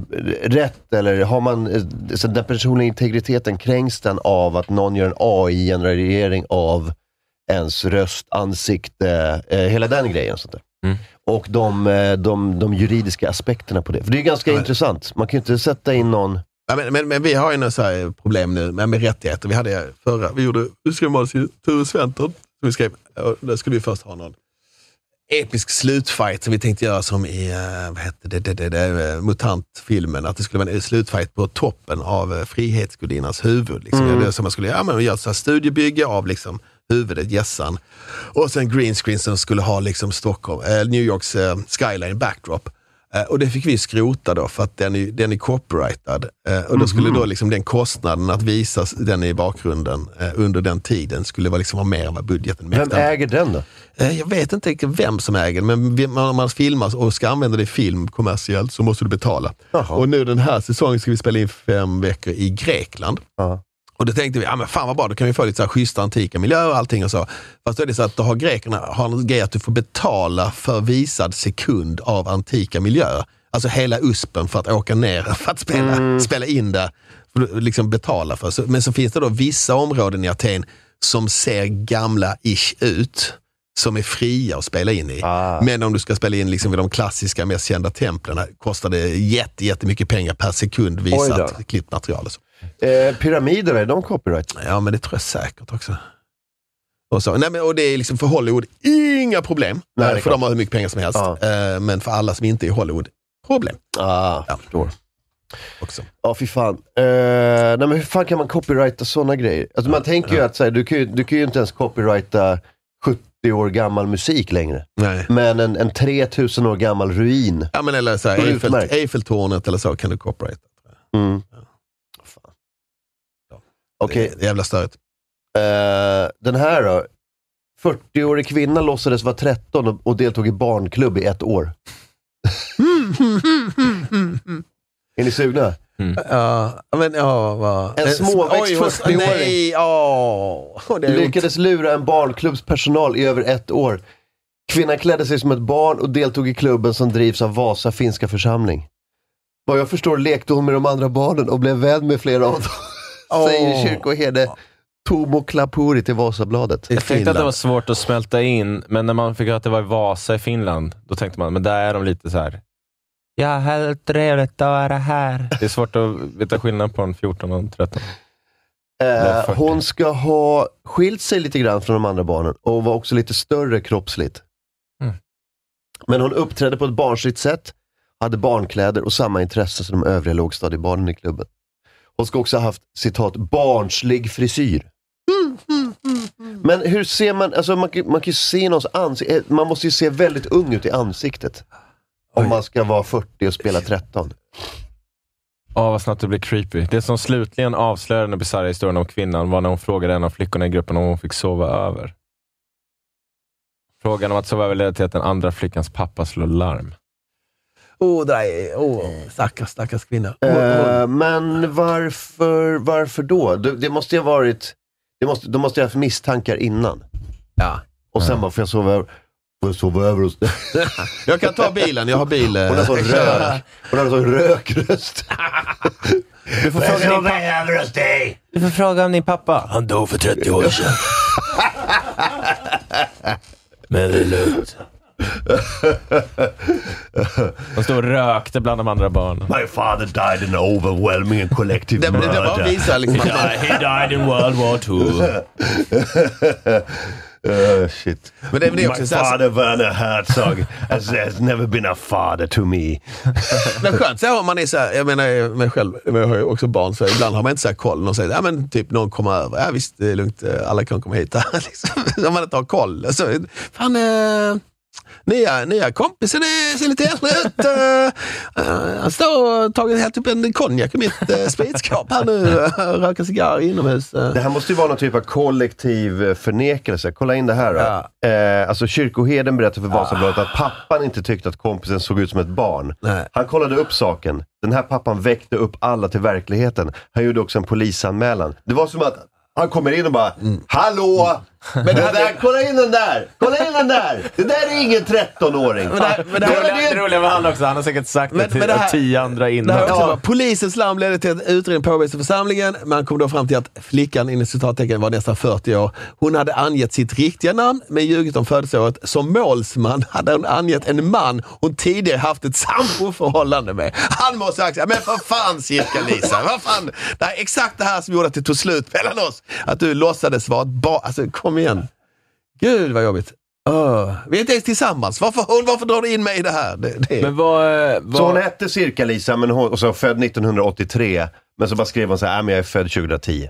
rätt eller har man, eh, så den personliga integriteten kränks den av att någon gör en AI-generering av ens röst, ansikte, eh, hela den grejen. Sånt. Mm. Och de, eh, de, de juridiska aspekterna på det. För det är ganska intressant. Man kan ju inte sätta in någon... Ja, men, men, men vi har ju något problem nu med, med rättigheter. Vi hade förra, vi gjorde, vi skrev manus till Ture Sventon. Som vi skrev, och där skulle vi först ha någon episk slutfight som vi tänkte göra som i uh, vad hette det, det, det, det, eh, MUTANT-filmen. Att det skulle vara en slutfight på toppen av Frihetsgudinnans huvud. Liksom. Mm. Det så man skulle ja, men göra ett studiebygge av liksom, huvudet, gässan. Och sen green screen som skulle ha liksom Stockholm, eh, New Yorks eh, skyline backdrop. Eh, och det fick vi skrota då för att den är, den är copyrightad. Eh, och då skulle Mhm. då liksom den kostnaden att visa den i bakgrunden eh, under den tiden skulle vara, liksom vara mer än vad budgeten Vem mäktade. äger den då? Jag vet inte riktigt vem som äger den, men om man filmar och ska använda det i film kommersiellt så måste du betala. Och nu den här säsongen ska vi spela in fem veckor i Grekland. Och då tänkte vi, ja men fan vad bra, då kan vi få lite så här schyssta antika miljöer och allting och så. Fast då är det så att då har grekerna har en grej att du får betala för visad sekund av antika miljöer. Alltså hela USPen för att åka ner för att spela, spela in det. Liksom betala för. Men så finns det då vissa områden i Aten som ser gamla-ish ut som är fria att spela in i. Men om du ska spela in liksom vid de klassiska, mest kända templen kostar det jätte, jättemycket pengar per sekund visat då. klippt material. Och så. Eh, pyramider, är de copyright? Ja, men det tror jag säkert också. Och, så. Nej, men, och det är liksom för Hollywood, inga problem. Nej, är för de har hur mycket pengar som helst. Eh, Men för alla som inte är i Hollywood, problem. Ah, jag förstår. Också. Ja, fy fan. Eh, nej, men hur fan kan man copyrighta sådana grejer? Alltså, man tänker ju att så här, du, kan ju, du kan ju inte ens copyrighta 70 år gammal musik längre. Nej. Men en, en 3000 år gammal ruin. Ja, men eller så här, Eiffel. Eiffeltornet eller så kan du copyrighta. Mm. Det är jävla störigt. Eh, den här då. 40-årig kvinna låtsades vara 13 och, och deltog i barnklubb i ett år. Är ni sugna? Ja, men ja, vad... En småväxt Oj, vad- 40-åring. Nej, åh. Det är Lyckades lura en barnklubbs personal i över ett år. Kvinnan klädde sig som ett barn och deltog i klubben som drivs av Vasa finska församling. Vad jag förstår lekte hon med de andra barnen och blev vän med flera av dem. Säger kyrkoherde Tomo Klapuri till Vasabladet. Jag tänkte att det var svårt att smälta in, men när man fick höra att det var i Vasa i Finland, då tänkte man, men där är de lite så här. Ja, helt trevligt att vara här. Det är svårt att veta skillnad på en 14 och en 13. Eller Eh, 40. hon ska ha skilt sig lite grann från de andra barnen och var också lite större kroppsligt. Mm. Men hon uppträdde på ett barnsligt sätt, hade barnkläder och samma intresse som de övriga lågstadiebarnen i klubben. Hon ska också ha haft, citat, barnslig frisyr. Men hur ser man, alltså man, man kan ju se någons ansikte, man måste ju se väldigt ung ut i ansiktet. Om man ska vara 40 och spela 13. Åh, vad snabbt det blir creepy. Det som slutligen avslöjade den bisarra historien om kvinnan var när hon frågade en av flickorna i gruppen om hon fick sova över. Frågan om att sova över ledde till att den andra flickans pappa slog larm. Det där är... Åh, stackars, stackars kvinna. Eh, men varför, varför då? Det, det måste ju ha varit, det måste, de måste ju ha haft misstankar innan. Ja. Och sen bara, får jag sova över? Får jag sova över hos dig? Jag kan ta bilen, jag har bil. eh, Hon har sån rök, hon har sån rökröst. Du får, fråga din pappa. du får fråga om din pappa. Han dog för 30 år sedan. Men det är lugnt. De stod och rökte bland de andra barnen. My father died in overwhelming and collective Det- men det murder. bara visar liksom He died, he died in World War II. Uh, shit. Men det väl det My father Werner Herzog has, has never been a father to me. Men skönt så om man är så här, jag menar mig själv, jag har ju också barn, så ibland har man inte så här koll. Någon säger, ja men typ någon kommer över, ja visst det är lugnt, alla kan komma hit. liksom, om man inte har koll. Så, fan, eh, nya, nya kompisen är, ser lite äldre ut. Eh, eh, han står och tagit helt upp en konjak i mitt uh, spritskåp här nu, uh, röker cigarr inomhus. eh. Det här måste ju vara någon typ av kollektiv eh, förnekelse. Kolla in det här då. Eh, alltså kyrkoherden berättade för Vasabladet att pappan inte tyckte att kompisen såg ut som ett barn. Han kollade upp saken. Den här pappan väckte upp alla till verkligheten. Han gjorde också en polisanmälan. Det var som att han kommer in och bara Hallå! Men det där, kolla in den där! Kolla in den där! Det där är ingen 13-åring. Men det här- men det Det roliga, det roliga var han också, han har säkert sagt Men- det till det här- tio andra Det innan. här också var, polisens larm ledde till att utredning påbörjades i församlingen. Man kom då fram till att flickan inom citattecken var nästan 40 år. Hon hade angett sitt riktiga namn men ljugit om födelseåret. Som målsman hade hon angett en man hon tidigare haft ett samboförhållande med. Han måste ha sagt, "Ja, men för fan cirka-Lisa, vad fan. Det är exakt det här som gjorde att det tog slut mellan oss. Att du låtsades vara ett barn. Alltså kom igen. Gud vad jobbigt. Öh. Vi är inte ens tillsammans. Varför, varför drar du in mig i det här? Det, det. Men vad... vad... Så hon hette cirka Lisa, men hon, och så född 1983. Men så bara skrev hon så här, "Ah, men jag är född 2010.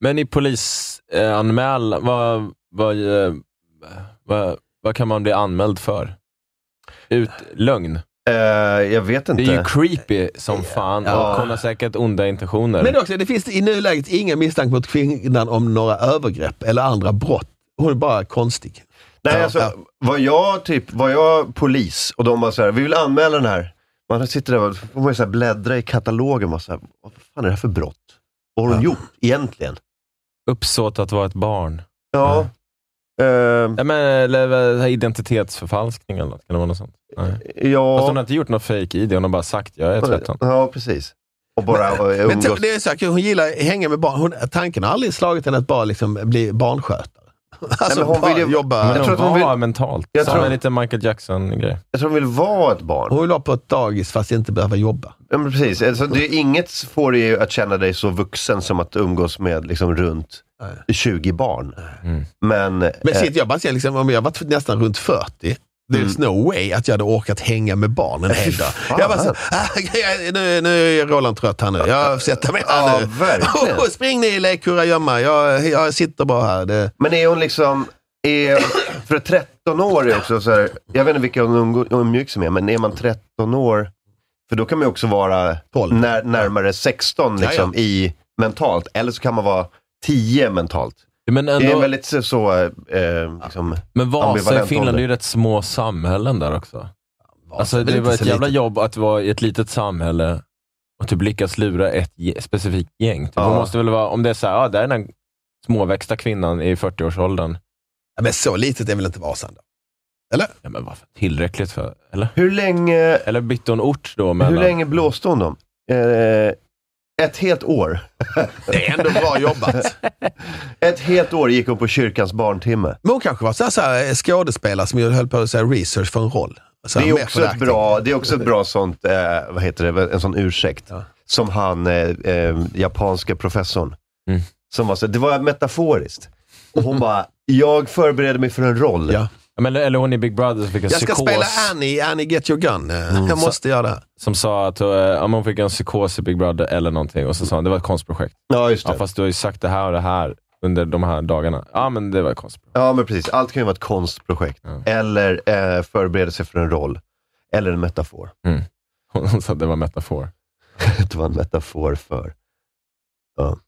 Men i polisanmälan, vad, vad, eh, vad, vad kan man bli anmäld för? Ut, lögn? Eh, jag vet inte. Det är ju creepy som fan Ja. och hon har säkert onda intentioner. Men också, det finns i nuläget ingen misstanke mot kvinnan om några övergrepp eller andra brott. Hon är bara konstig. Nej, Ja, alltså, ja. var jag typ, var jag polis och de bara så här, vi vill anmäla den här. Man sitter där och får man bläddra i katalogen och så här, vad fan är det här för brott? Vad har hon gjort egentligen? Uppsåt att vara ett barn. Ja. Eh, Ja, men, eller eh, identitetsförfalskning eller något. Kan det vara något sånt? Nej. ja. Fast hon har inte gjort något fake ID, hon har bara sagt jag är 13. Ja, precis. Och bara eh, Men umgås. t- det är så här, hon gillar att hänga med barn. Hon, tanken har aldrig slagit henne att bara liksom bli barnskötare. Alltså men hon bara vill ju- jobba. Men Jag tror att hon var vill- mentalt. Jag Som tror- en liten Michael Jackson-grej. Jag tror hon vill vara ett barn. Hon vill vara på ett dagis fast inte behöva jobba. Ja, men precis. Alltså, det är inget får dig ju att känna dig så vuxen som att umgås med liksom, runt 20 barn. Mm. Men, Men eh, sitt, jag bara säger, liksom, om jag varit nästan runt 40, There's no way att jag hade orkat hänga med barn en hel dag. Jag bara så, ah, nu, nu är Roland trött här nu. Jag sätter mig här Ja, nu. verkligen. Spring ni i lek, kurragömma. Jag, jag sitter bara här. Det, Men är hon liksom, är, för 13 år är också så här, jag vet inte vilka hon umgicks med, men är man 13 år, för då kan man ju också vara 12. när, närmare 16 liksom, Ja, i mentalt, eller så kan man vara 10 mentalt. Men, Det är ändå, väldigt så, eh, liksom, men Vasa i Finland ålder. är ju rätt små samhällen där också. Alltså, det var ett jävla litet. jobb att vara i ett litet samhälle och typ lyckas lura ett specifikt gäng. Typ. Ja. Det måste väl vara, om det är så här, ah, där är den småväxta kvinnan i 40-årsåldern. Ja, men så litet är väl inte Vasan då? Eller? Ja, men varför? Tillräckligt för, eller? Hur länge, Eller bytte hon ort då? Mellan, hur länge blåste hon dem? Eh, ett helt år. Det är ändå bra jobbat. Ett helt år gick hon på kyrkans barntimme. Men hon kanske var så här, så här, skådespelare som höll på att säga research för en roll. Så Det är, också ett bra, det är också ett bra sånt, eh, vad heter det, en sån ursäkt. Som han, eh, eh, japanska professorn. Mm. Som var så, det var metaforiskt. Och hon bara, jag förberedde mig för en roll. Ja. Men, eller hon i Big Brother som fick en Jag ska psykos. spela Annie, Annie Get Your Gun. Mm. Jag måste göra det. Som sa att uh, hon fick en psykos i Big Brother eller någonting och så sa han det var ett konstprojekt. Ja, just det. Ja, fast du har ju sagt det här och det här under de här dagarna. Ja, men det var ett konstprojekt. Ja, men precis. Allt kan ju vara ett konstprojekt. Eller eh, förberedelse för en roll. Eller en metafor. Mm. Hon, hon sa att det var metafor. det var en metafor för... Ja.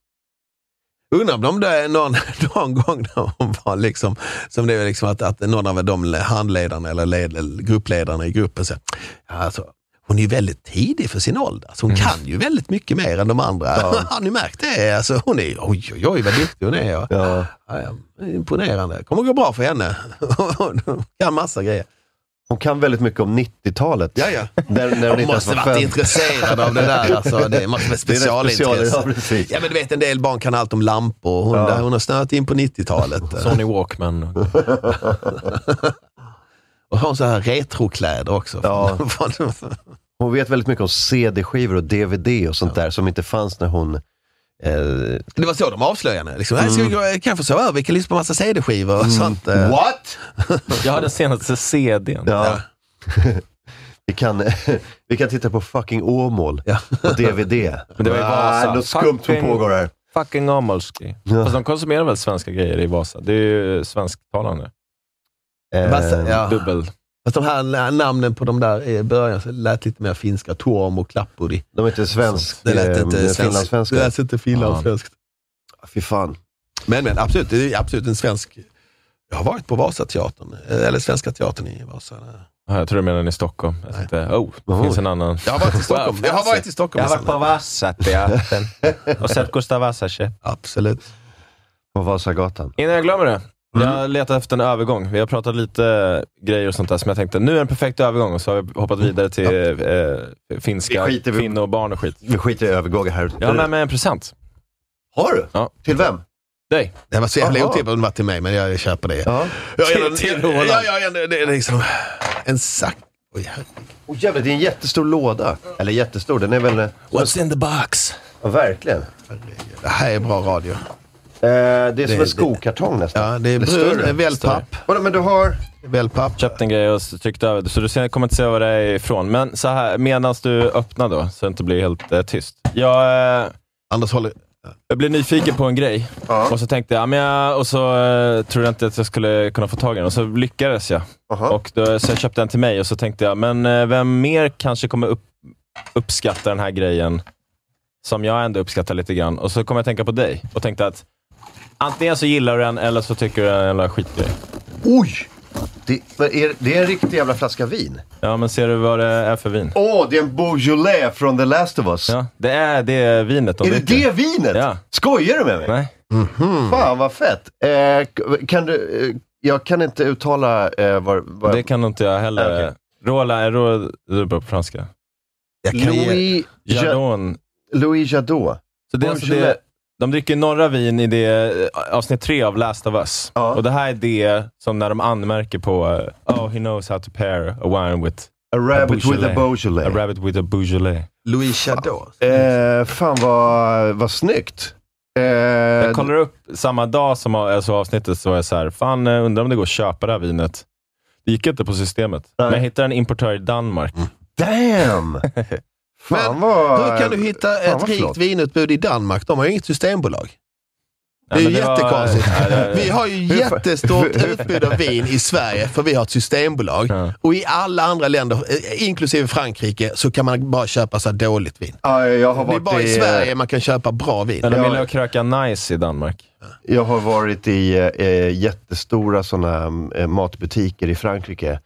Undrar om de där någon, någon gång när hon var liksom, som det är liksom att, att någon av de handledarna eller led, gruppledarna i gruppen säger, alltså, hon är ju väldigt tidig för sin ålder. Så hon kan ju väldigt mycket mer än de andra. Ja. Har ni märkt det? Alltså, hon är, oj, oj, oj vad duktig hon är. Ja. Ja. Ja, ja, imponerande. kommer gå bra för henne. Hon kan massa grejer. Hon kan väldigt mycket om 90-talet. Ja, ja. När, när hon Hon måste varit född. intresserad av det där. Alltså, det måste vara specialintresse. ja. Ja, men du vet, en del barn kan allt om lampor. Hon, Ja. där, hon har snöat in på 90-talet. Sonny Walkman. Och har så här retrokläder också. Ja. Hon vet väldigt mycket om CD-skivor och DVD och sånt där som inte fanns när hon... Eh, Det var så de avslöjade. Liksom, "Här ska vi gå, kan jag få sova över? Vi kan lyssna på massa CD-skivor och sånt. eh." What? Jag har den senaste CDn. Ja. vi, kan, vi kan titta på fucking Åmål och DVD. Men det var i Vasa. Ah, något skumt som Fucking- pågår här. Fucking Amalski. Ja. Fast de konsumerar väl svenska grejer i Vasa? Det är ju svensktalande. Eh, Vasa, ja. Dubbel. Fast de här namnen på de där i början så lät lite mer finska. Torm och Klappuri. De är inte svensk, Det lät eh, inte svensk. finlandssvenska. Det lät inte finlandssvenskt. Fy fan. Men, men absolut, det är absolut en svensk. Jag har varit på Vasateatern, eh, eller Svenska Teatern i Vasa. Ja, jag tror du menar i Stockholm. Jag tänkte, oh, det Oh. finns en annan. Jag har varit i Stockholm. Jag har varit i Stockholm. Jag har varit på Vasateatern och sett Gustav Vasa Absolut. På Vasagatan. Innan jag glömmer det. Mm. Jag letar efter en övergång. Vi har pratat lite grejer och sånt där som jag tänkte, nu är en perfekt övergång och så har vi hoppat vidare till eh, finska, Vi kvinnor och barn och skit. Vi skiter i övergångar här. Jag har med mig en present. Har du? Ja. Till vem? Dig. Det var så jävla otippat om det var till mig, men jag köper det. Ja. Jag, Till- Roland. jag, jag, det är liksom en sack. Oj. Oh, jävlar, det är en jättestor låda. Eller jättestor, den är väl... eh, What's in the box? Ja, verkligen. det här är bra radio. Eh, det är som Det- en skokartong nästan. Ja, det är Eller brun, större. wellpapp. Vadå, men du har... Wellpapp. Köpt en grej och tryckt över det, så du kommer inte se vad det är ifrån. Men så här, medan du öppnar då, så det inte blir helt eh, tyst. Jag, eh, Anders håller... jag blev nyfiken på en grej Ja. och så tänkte jag, ja, men jag och så eh, trodde jag inte att jag skulle kunna få tag i den och så lyckades jag. Och då, så jag köpte den till mig och så tänkte jag, men eh, vem mer kanske kommer upp, uppskatta den här grejen som jag ändå uppskattar lite grann. Och så kom jag att tänka på dig och tänkte att antingen så gillar du den eller så tycker du den är en jävla skitgrej. Oj! Det, är, det är en riktig jävla flaska vin. Ja, men ser du vad det är för vin? Åh, det är en Beaujolais från The Last of Us. Ja, det är det vinet de är det dricker. det vinet? Ja. Skojar du med mig? Nej. Fan vad fett. Eh, kan du, eh, jag kan inte uttala eh, vad... vad Det kan nog inte jag heller. Okej. Rola, Ro, du är bra på franska. Jag kan ge... Louis, ja, Jardon. Louis Jadot. Så det är alltså Beaujolais. De dricker norra vin i det eh, avsnitt tre av Last of Us. Ja. Och det här är det som när de anmärker på eh, Oh, he knows how to pair a wine with A rabbit with a Beaujolais. A rabbit with a Beaujolais. Louis Jadot. Eh, fan vad, vad snyggt. Eh, Jag kollar upp samma dag som jag såg avsnittet så var jag så här, fan eh, undrar om det går att köpa det här vinet. Det gick inte på systemet. Men jag hittade en importör i Danmark. Damn! Men vad... hur kan du hitta ett rikt flott. vinutbud i Danmark? De har ju inget systembolag. Det är Nej, ju det var- jättekonstigt. Nej, det- Vi har ju jättestort utbud av vin i Sverige, för vi har ett systembolag. Och i alla andra länder, eh, inklusive Frankrike, så kan man bara köpa så här dåligt vin. Ja, jag har Det är varit bara i i, Sverige man kan köpa bra vin. Ja. vill ju kröka nice i Danmark. Jag har varit i eh, jättestora såna, eh, matbutiker i Frankrike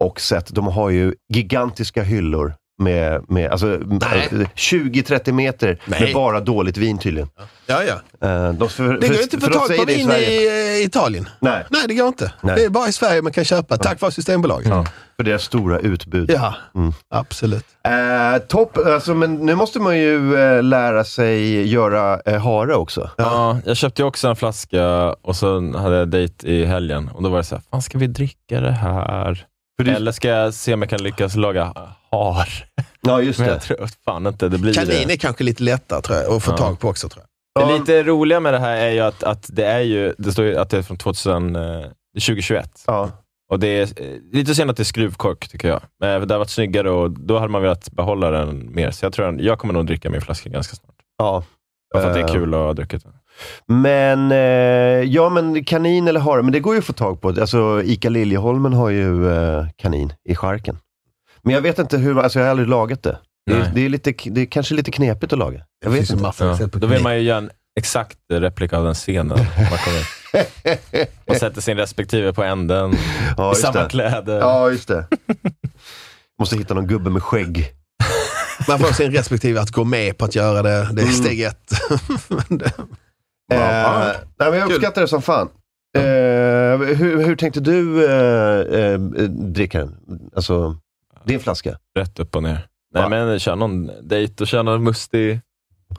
och sett, de har ju gigantiska hyllor med, med alltså, Nej. eh, 20-30 meter Nej. med bara dåligt vin tydligen. Ja, ja. Eh, de, för, Det går inte att få tag på vin Sverige. i eh, Italien. Nej. Nej, det går inte. Nej. Det är bara i Sverige man kan köpa, tack vare Systembolaget. Ja, för deras stora utbud. Ja, Mm. absolut. Eh, topp, alltså, men nu måste man ju eh, lära sig göra eh, hare också. Ja, jag köpte också en flaska och så hade jag dejt i helgen och då var det så här, fan ska vi dricka det här? Det- Eller ska jag se om jag kan lyckas laga har? Ja, just Men det. jag tror fan inte det blir Kanin det. är kanske lite lättare tror jag, att få Ja. tag på också. tror jag. Det lite roliga med det här är ju att, att det är ju, det står ju att det är från 2000, eh, 2021. Ja. Och det är eh, lite synd att det är skruvkork, tycker jag. Men det har varit snyggare och då hade man velat behålla den mer. Så jag tror jag, jag kommer nog dricka min flaska ganska snart. Ja. Bara för att det är Eh, kul att ha druckit den. Men, eh, ja men kanin eller hare, men det går ju att få tag på. Alltså Ica Liljeholmen har ju eh, kanin i charken. Men jag vet inte hur, alltså jag har aldrig lagat det. Det är, det är, lite, det är kanske lite knepigt att laga. Jag vet inte. Ja. Då vill man ju göra en exakt replika av den scenen. Man kommer och sätter sin respektive på änden, Ja, i samma det. kläder. Ja, just det. Måste hitta någon gubbe med skägg. Man får sin respektive att gå med på att göra det. Det är Mm. steg ett. Eh, nej, men jag uppskattar det som fan. Eh, hur, hur tänkte du eh, eh, dricka den? Alltså, din flaska? Rätt upp och ner. Nej, men kör någon dejt och kör någon mustig...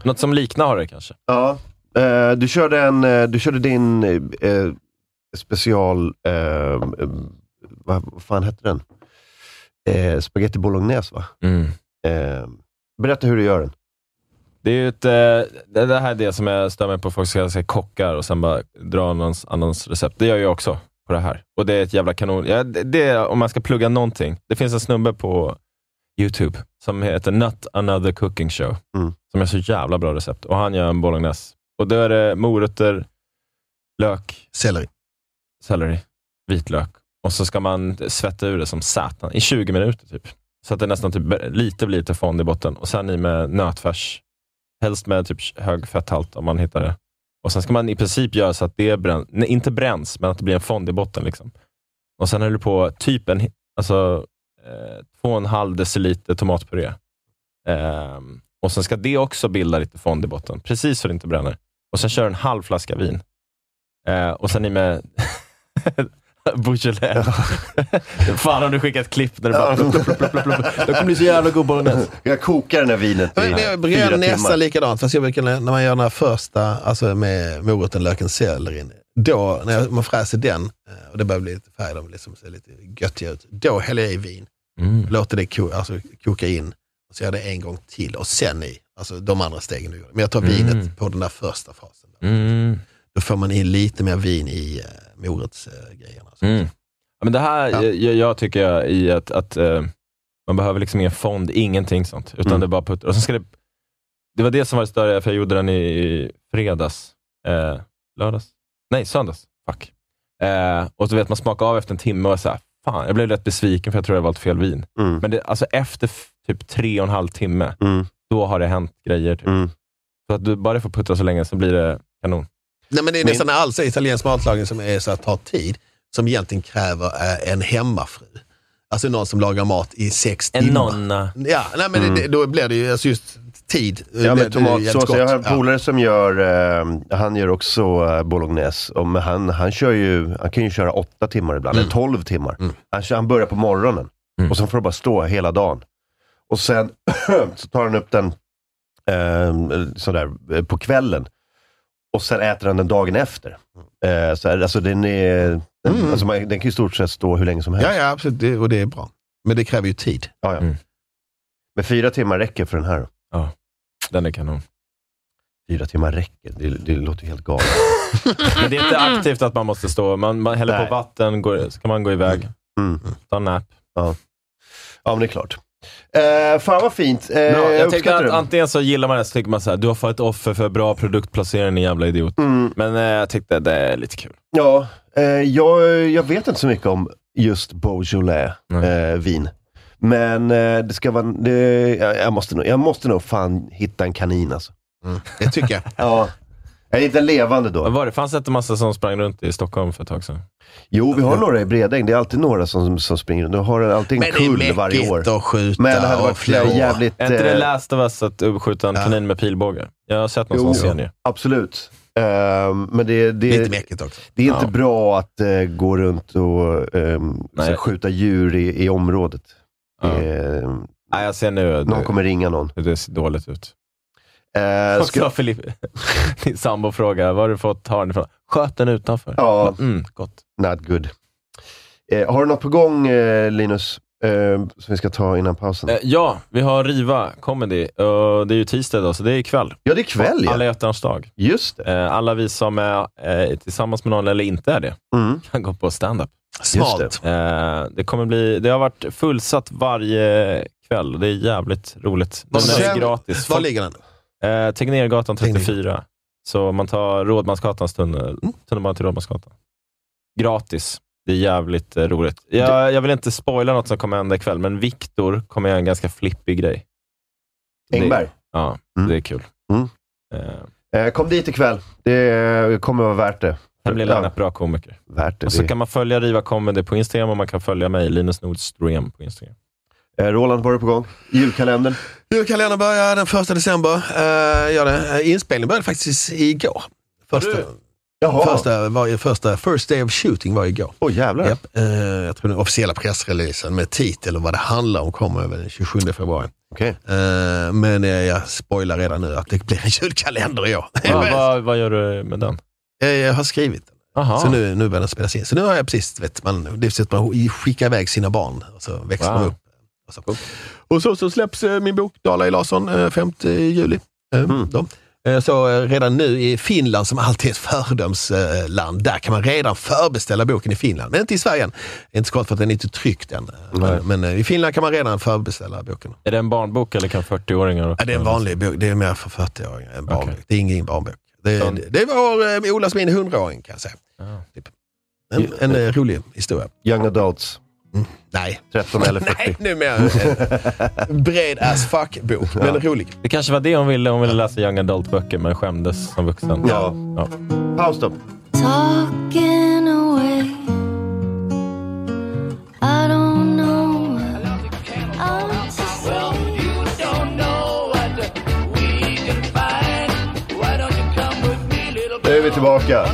Något som liknar det kanske. Ja. Eh, du, körde en, eh, du körde din special, vad, vad fan hette den? Eh, spaghetti bolognese va? Mm. Berätta hur du gör den. Det är ju ett, eh, det, här är det som jag stör mig på, folk ska säga kockar och sen bara dra någons annans recept. Det gör jag också på det här. Och det är ett jävla kanon. Ja, det, det om man ska plugga någonting. Det finns en snubbe på YouTube som heter Not Another Cooking Show, Mm. som gör så jävla bra recept. Och han gör en bolognese. Och då är det morötter, lök, Selleri. selleri, vitlök. Och så ska man svetta ur det som satan i 20 minuter typ. Så att det nästan typ lite blir lite fond i botten. Och sen i med nötfärs. Helst med typ hög fetthalt om man hittar det. Och sen ska man i princip göra så att det bränns, nej, inte bränns, men att det blir en fond i botten. Liksom. Och sen är du på typ en, alltså, eh, två och en halv deciliter tomatpuré. Eh, och sen ska det också bilda lite fond i botten, precis så det inte bränner. Och sen kör du en halv flaska vin. Eh, och sen i med Beaujolais. Fan om du skickar ett klipp där det bara... Plupp. Det kommer bli så jävla god bolognese. Jag kokar det här vinet i jag fyra nästan timmar. likadant, fast jag brukar, när man gör den här första, alltså med moroten, löken, sellerin, då, när jag, man fräser den, eh, och det börjar bli lite färg, de liksom ser lite göttiga ut, då häller jag i vin. Mm. Låter det ko, alltså, koka in, och så gör jag det en gång till, och sen i, alltså de andra stegen du gör. Men jag tar vinet Mm. på den där första fasen. Mm. Då får man in lite mer vin i uh, morotsgrejerna. Mm. Ja, men det här, Ja. jag, jag tycker jag, i att, att eh, man behöver liksom ingen fond, ingenting sånt. Utan Mm. det bara puttar. Och sen ska det, det var det som var det större, för jag gjorde den i, fredags. Eh, lördags? Nej, söndags. Fuck. Eh, och så vet man smaka av efter en timme och så här, fan, jag blev rätt besviken för jag tror jag valt fel vin. Mm. Men det, alltså efter typ tre och en halv timme, Mm. då har det hänt grejer. Typ. Mm. Så att du bara får putta så länge, så blir det kanon. Nej, men det är Min- nästan all så italiensk matlagning som är så att tar tid, som egentligen kräver eh, en hemmafru. Alltså någon som lagar mat i sex En timmar. nonna. Ja, nej, men Mm. det, då blir det ju alltså just tid. Ja, blir men tomatsås. Jag har en gott. Ja. polare som gör, eh, han gör också eh, bolognese. Och, men han, han, kör ju, han kan ju köra åtta timmar ibland, Mm. eller tolv timmar. Han, kör, han börjar på morgonen Mm. och sen får det bara stå hela dagen. Och sen så tar han upp den eh, sådär, eh, på kvällen. Och sen äter han den dagen efter. Eh, så här, alltså den, är, den, Mm. alltså man, den kan ju i stort sett stå hur länge som helst. Ja, ja, absolut. Det, och det är bra. Men det kräver ju tid. Ja, ja. Mm. Men fyra timmar räcker för den här. Ja, den är kanon. Fyra timmar räcker, det, det låter ju helt galet. Men det är inte aktivt att man måste stå. Man, man häller Nej. på vatten, går, så kan man gå iväg, Mm. ta en nap. Ja. ja, men det är klart. Eh, fan vad fint. Eh, Bra, jag tänkte att det. antingen så gillar man det, så tycker man så här, du har fått ett offer för bra produktplacering, din jävla idiot. Mm. Men eh, jag tyckte det är lite kul. Ja, eh, jag, jag vet inte så mycket om just Beaujolais eh, vin. Men det ska vara, det, jag, jag, måste nog, jag måste nog fan hitta en kanin alltså. Det tycker jag. ja. Är inte levande då? Vad var det? Fanns det inte massa som sprang runt i Stockholm för ett tag sedan? Jo, vi har några i Bredäng. Det är alltid några som, som springer runt. Du har alltid en Men det är kull varje år. att skjuta Men det hade och varit förlora. jävligt... Är inte det eh, Last of Us att skjuta en kanin med pilbåge? Jag har sett någon Jo, sån scen ju. absolut. Ehm, men det, det, Lite mäckigt också. det är inte Ja. bra att eh, gå runt och ehm, så skjuta dür i, i området. Ja. Ehm, Nej, jag ser nu. någon kommer ringa någon. Det ser dåligt ut. Eh, Och ska, så Filip, din sambo frågar, var har du fått haren ifrån? Sköt den utanför. Ja. Mm, gott. not good. Eh, har du något på gång eh, Linus, eh, som vi ska ta innan pausen? Eh, ja, vi har Riva Comedy. det är ju tisdag idag, så det är ikväll. ja, det är kväll ja. Alla hjärtans dag. Just det. Eh, alla vi som är eh, tillsammans med någon, eller inte är det, Mm. kan gå på stand-up. Smalt. Eh, det, kommer bli, det har varit fullsatt varje kväll och det är jävligt roligt. Den är gratis. Var ligger den? Eh, Tegnérgatan Tegnér. 34. Så man tar Rådmansgatans tunnel, Mm. tunnelbana till Rådmansgatan. Gratis. Det är jävligt eh, roligt. Jag, jag vill inte spoila något som kommer hända ikväll, men Viktor kommer göra en ganska flippig grej. Engberg. Det, ja, Mm. det är kul. Mm. Eh, Eh, kom dit ikväll. Det kommer vara värt det. Ja, en bra komiker. värt det. Och så det. kan man följa Riva Comedy på Instagram och man kan följa mig, Linus Nordström på Instagram. Eh, Roland, vad är du på gång? Julkalendern? Julkalendern börjar den första december. Uh, gör det. Eh, inspelningen började faktiskt igår. Första, Jaha. första, var, första first day of shooting var igår. Åh jävlar. Japp, eh, jag tror den officiella pressreleasen med titel och vad det handlar om kommer väl den 27 februari. Okej. Eh, men eh, jag spoilar redan nu att det blir en julkalender i år. Va, va, vad gör du med den? Eh, jag har skrivit den. Aha. Så nu, nu börjar den spelas in. Så nu har jag precis, vet man, det är så att man skickar iväg sina barn och så växer Wow. de upp. Och så, och så, så släpps eh, min bok Dala i Larsson eh, 5 juli. Eh, då. Eh, Så eh, redan nu i Finland, som alltid är ett föredömsland, där kan man redan förbeställa boken i Finland. Men inte i Sverige än. Inte så för att den är inte tryckt än. Men, men eh, i Finland kan man redan förbeställa boken. Är det en barnbok eller kan 40-åringar Ja, det är en vanlig bok, det är mer för 40-åringar än barnbok. Okej. Det är ingen barnbok. Det, Så- det, det var eh, Olas min 100-åring kan jag säga. Typ. En, en eh, rolig historia. Young adults? Nej. 13 eller 40? Nej, nu mer en bred as fuck-bok, men rolig. Det kanske var det hon ville. Hon ville läsa young adult-böcker men skämdes som vuxen. Ja. ja. Paus då. Talking away. I don't know. Nu är vi tillbaka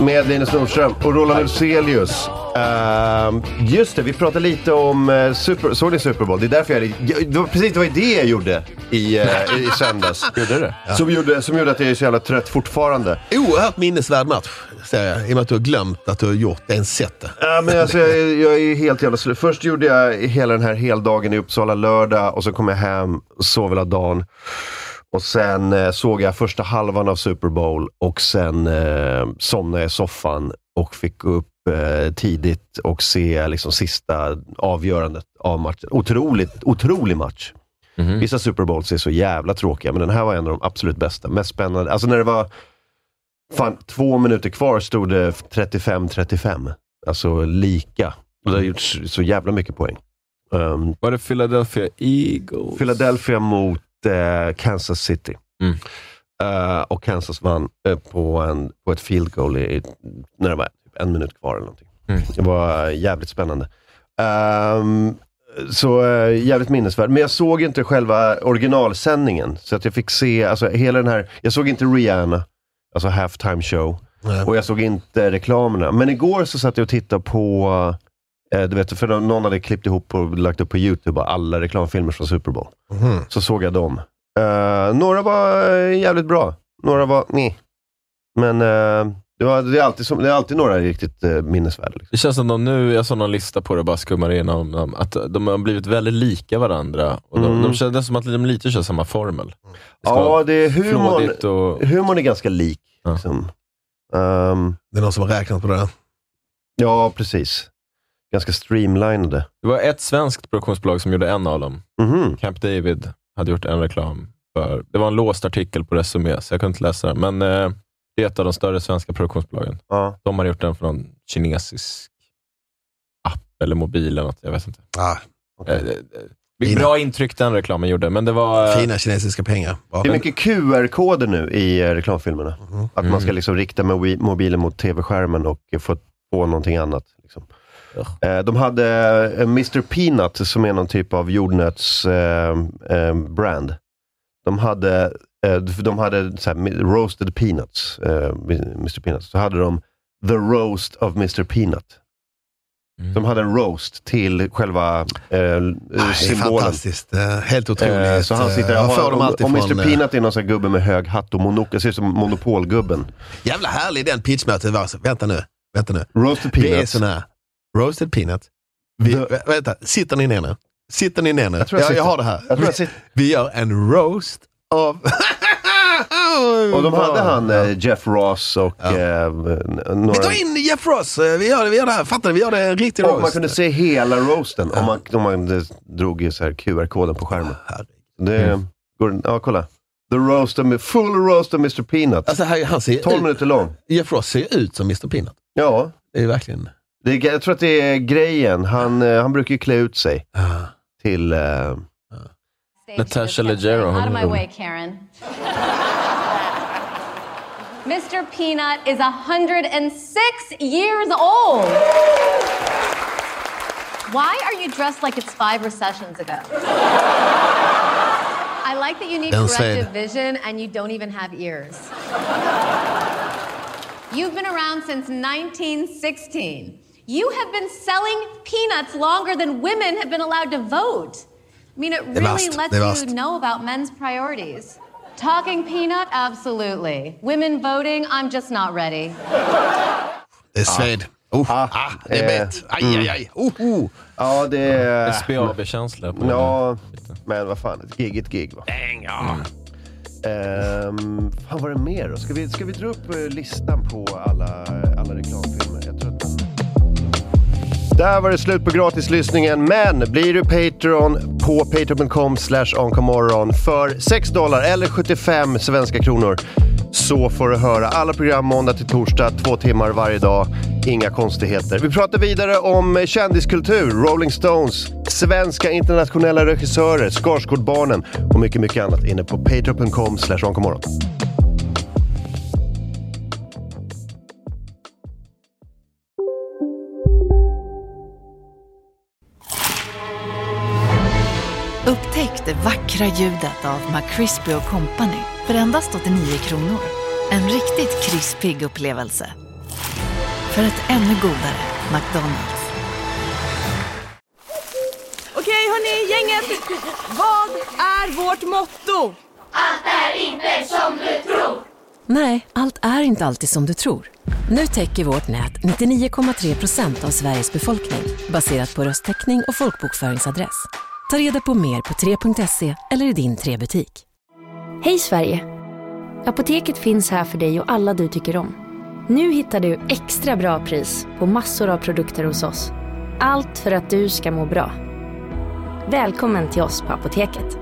med Linus Nordström och Roland Ulselius. Ehm, just det, vi pratade lite om uh, Super, såg ni Super Bowl? Det är därför jag, jag det var precis det var det jag gjorde i, uh, i söndags. Gjorde du? Som, gjorde, som gjorde att jag är så jävla trött fortfarande. Oerhört minnesvärd match, säger jag. I och med att du har glömt att du har gjort det ens sett det. Ja, men alltså, jag, jag är helt jävla slut. Först gjorde jag hela den här heldagen i Uppsala lördag och så kom jag hem och sov hela dagen. Och sen eh, såg jag första halvan av Super Bowl och sen eh, somnade jag i soffan och fick gå upp eh, tidigt och se liksom, sista avgörandet av matchen. Otroligt, otrolig match. Mhm. Vissa Super Bowls är så jävla tråkiga, men den här var en av de absolut bästa. Mest spännande. Alltså när det var fan, två minuter kvar stod det 35-35. Alltså lika. Och det har gjorts så jävla mycket poäng. Um, Var det Philadelphia Eagles? Philadelphia mot eh, Kansas City. Mm. Eh, och Kansas vann eh, på, en, på ett field goal i, när det var typ en minut kvar eller någonting. Mm. Det var jävligt spännande. Ehm, så eh, jävligt minnesvärd. Men jag såg inte själva originalsändningen. Så att jag fick se, alltså hela den här, jag såg inte Rihanna, alltså halftime show. Nej. Och jag såg inte reklamerna. Men igår så satt jag och tittade på, du vet, för någon hade klippt ihop och lagt upp på YouTube alla reklamfilmer från Super Bowl. Mhm. Så såg jag dem. Eh, några var eh, jävligt bra. Några var nej. Men eh, det, var, det, är alltid som, det är alltid några riktigt uh, minnesvärda. Liksom. Det känns som de nu, jag såg någon lista på det och bara skummar igenom dem, att de har blivit väldigt lika varandra. Och de, Mm. de känns som att de lite kör samma formel. Det Ja, det är humorn, och... humorn är ganska lik. Liksom. Ehm, Det är någon som har räknat på det ja, precis. Ganska streamlinade. Det var ett svenskt produktionsbolag som gjorde en av dem. Mhm. Camp David hade gjort en reklam. För, det var en låst artikel på Resumé, så jag kunde inte läsa den. Men eh, det är ett av de större svenska produktionsbolagen. Ja. De har gjort den för någon kinesisk app eller mobil eller något. Jag vet inte. Ah, Eh, eh, eh, bra intryck den reklamen gjorde, men det var... eh, Fina kinesiska pengar. Bra. Det är mycket QR-koder nu i eh, reklamfilmerna. Att man ska Mm. liksom rikta mobi- mobilen mot tv-skärmen och få på någonting annat. Liksom. Eh, De hade eh, Mr Peanut som är någon typ av jordnötsbrand. Eh, de hade, de hade så här, roasted peanuts, Mr Peanut. Så hade de the roast of Mr Peanut. De hade en roast till själva eh, Ah, det är symbolen. fantastiskt. Helt otroligt. Eh, så han sitter var får om, om Mr Peanut är någon sån gubbe med hög hatt och monokel, ser ut som Monopolgubben. Jävla härlig den pitchmötet var. Vänta nu. Vänta nu. Roasted Vi är peanuts. sån här. Roasted peanut. Vi, vä- vänta, sitter ni ner nu? Sitter ni ner nu? Jag jag jag, jag har det här. Vi, vi gör en roast av... Och de hade han eh, Jeff Ross och eh, Vi några... tar in Jeff Ross. Eh, Vi gör det, vi gör det här. Fattar ni? Vi gör det en riktig Och roast. man kunde se hela roasten om man, om man eh, drog så här QR-koden på skärmen. Det går, ja, kolla. The roast of, full roast of Mr Peanut. Alltså, han, han ser 12 ut, minuter lång. Jeff Ross ser ut som Mr Peanut. Ja. Det är verkligen... Det är, jag tror att det är grejen. Han, eh, han brukar ju klä ut sig till... Eh, Natasha Leggero. Out of my rolig. way, Karen. Mr. Peanut is 106 years old. Why are you dressed like it's five recessions ago? I like that you need Den corrective säger- vision and you don't even have ears. You've been around since 1916. You have been selling peanuts longer than women have been allowed to vote. I mean, it really lets det you värst. know about men's priorities. Talking peanut? Absolutely. Women voting? I'm just not ready. Det är sved. Oh, ah, det är eh, bett. Aj, aj, aj. Oh, oh. ja, det är... SBAB-känsla på det. Ja, men vad fan. Ett gig, ett gig va? ja. Ehm, fan var det mer då? Ska vi, ska vi dra upp eh, listan på alla, alla reklamfilmer? Där var det slut på gratislyssningen, men blir du Patreon på patreon.com oncomorron onkomorron för 6 dollar eller 75 svenska kronor så får du höra alla program måndag till torsdag, två timmar varje dag. Inga konstigheter. Vi pratar vidare om kändiskultur, Rolling Stones, svenska internationella regissörer, Skarsgårdbarnen och mycket, mycket annat inne på patreon.com oncomorron. onkomorron. Det vackra ljudet av McCrispy Company för endast 89 kronor. En riktigt krispig upplevelse. För ett ännu godare McDonalds. Okej hörni, gänget! Vad är vårt motto? Allt är inte som du tror. Nej, allt är inte alltid som du tror. Nu täcker vårt nät 99,3 procent av Sveriges befolkning baserat på röstteckning och folkbokföringsadress. Ta reda på mer på 3.se eller i din 3-butik. Hej Sverige! Apoteket finns här för dig och alla du tycker om. Nu hittar du extra bra pris på massor av produkter hos oss. Allt för att du ska må bra. Välkommen till oss på Apoteket.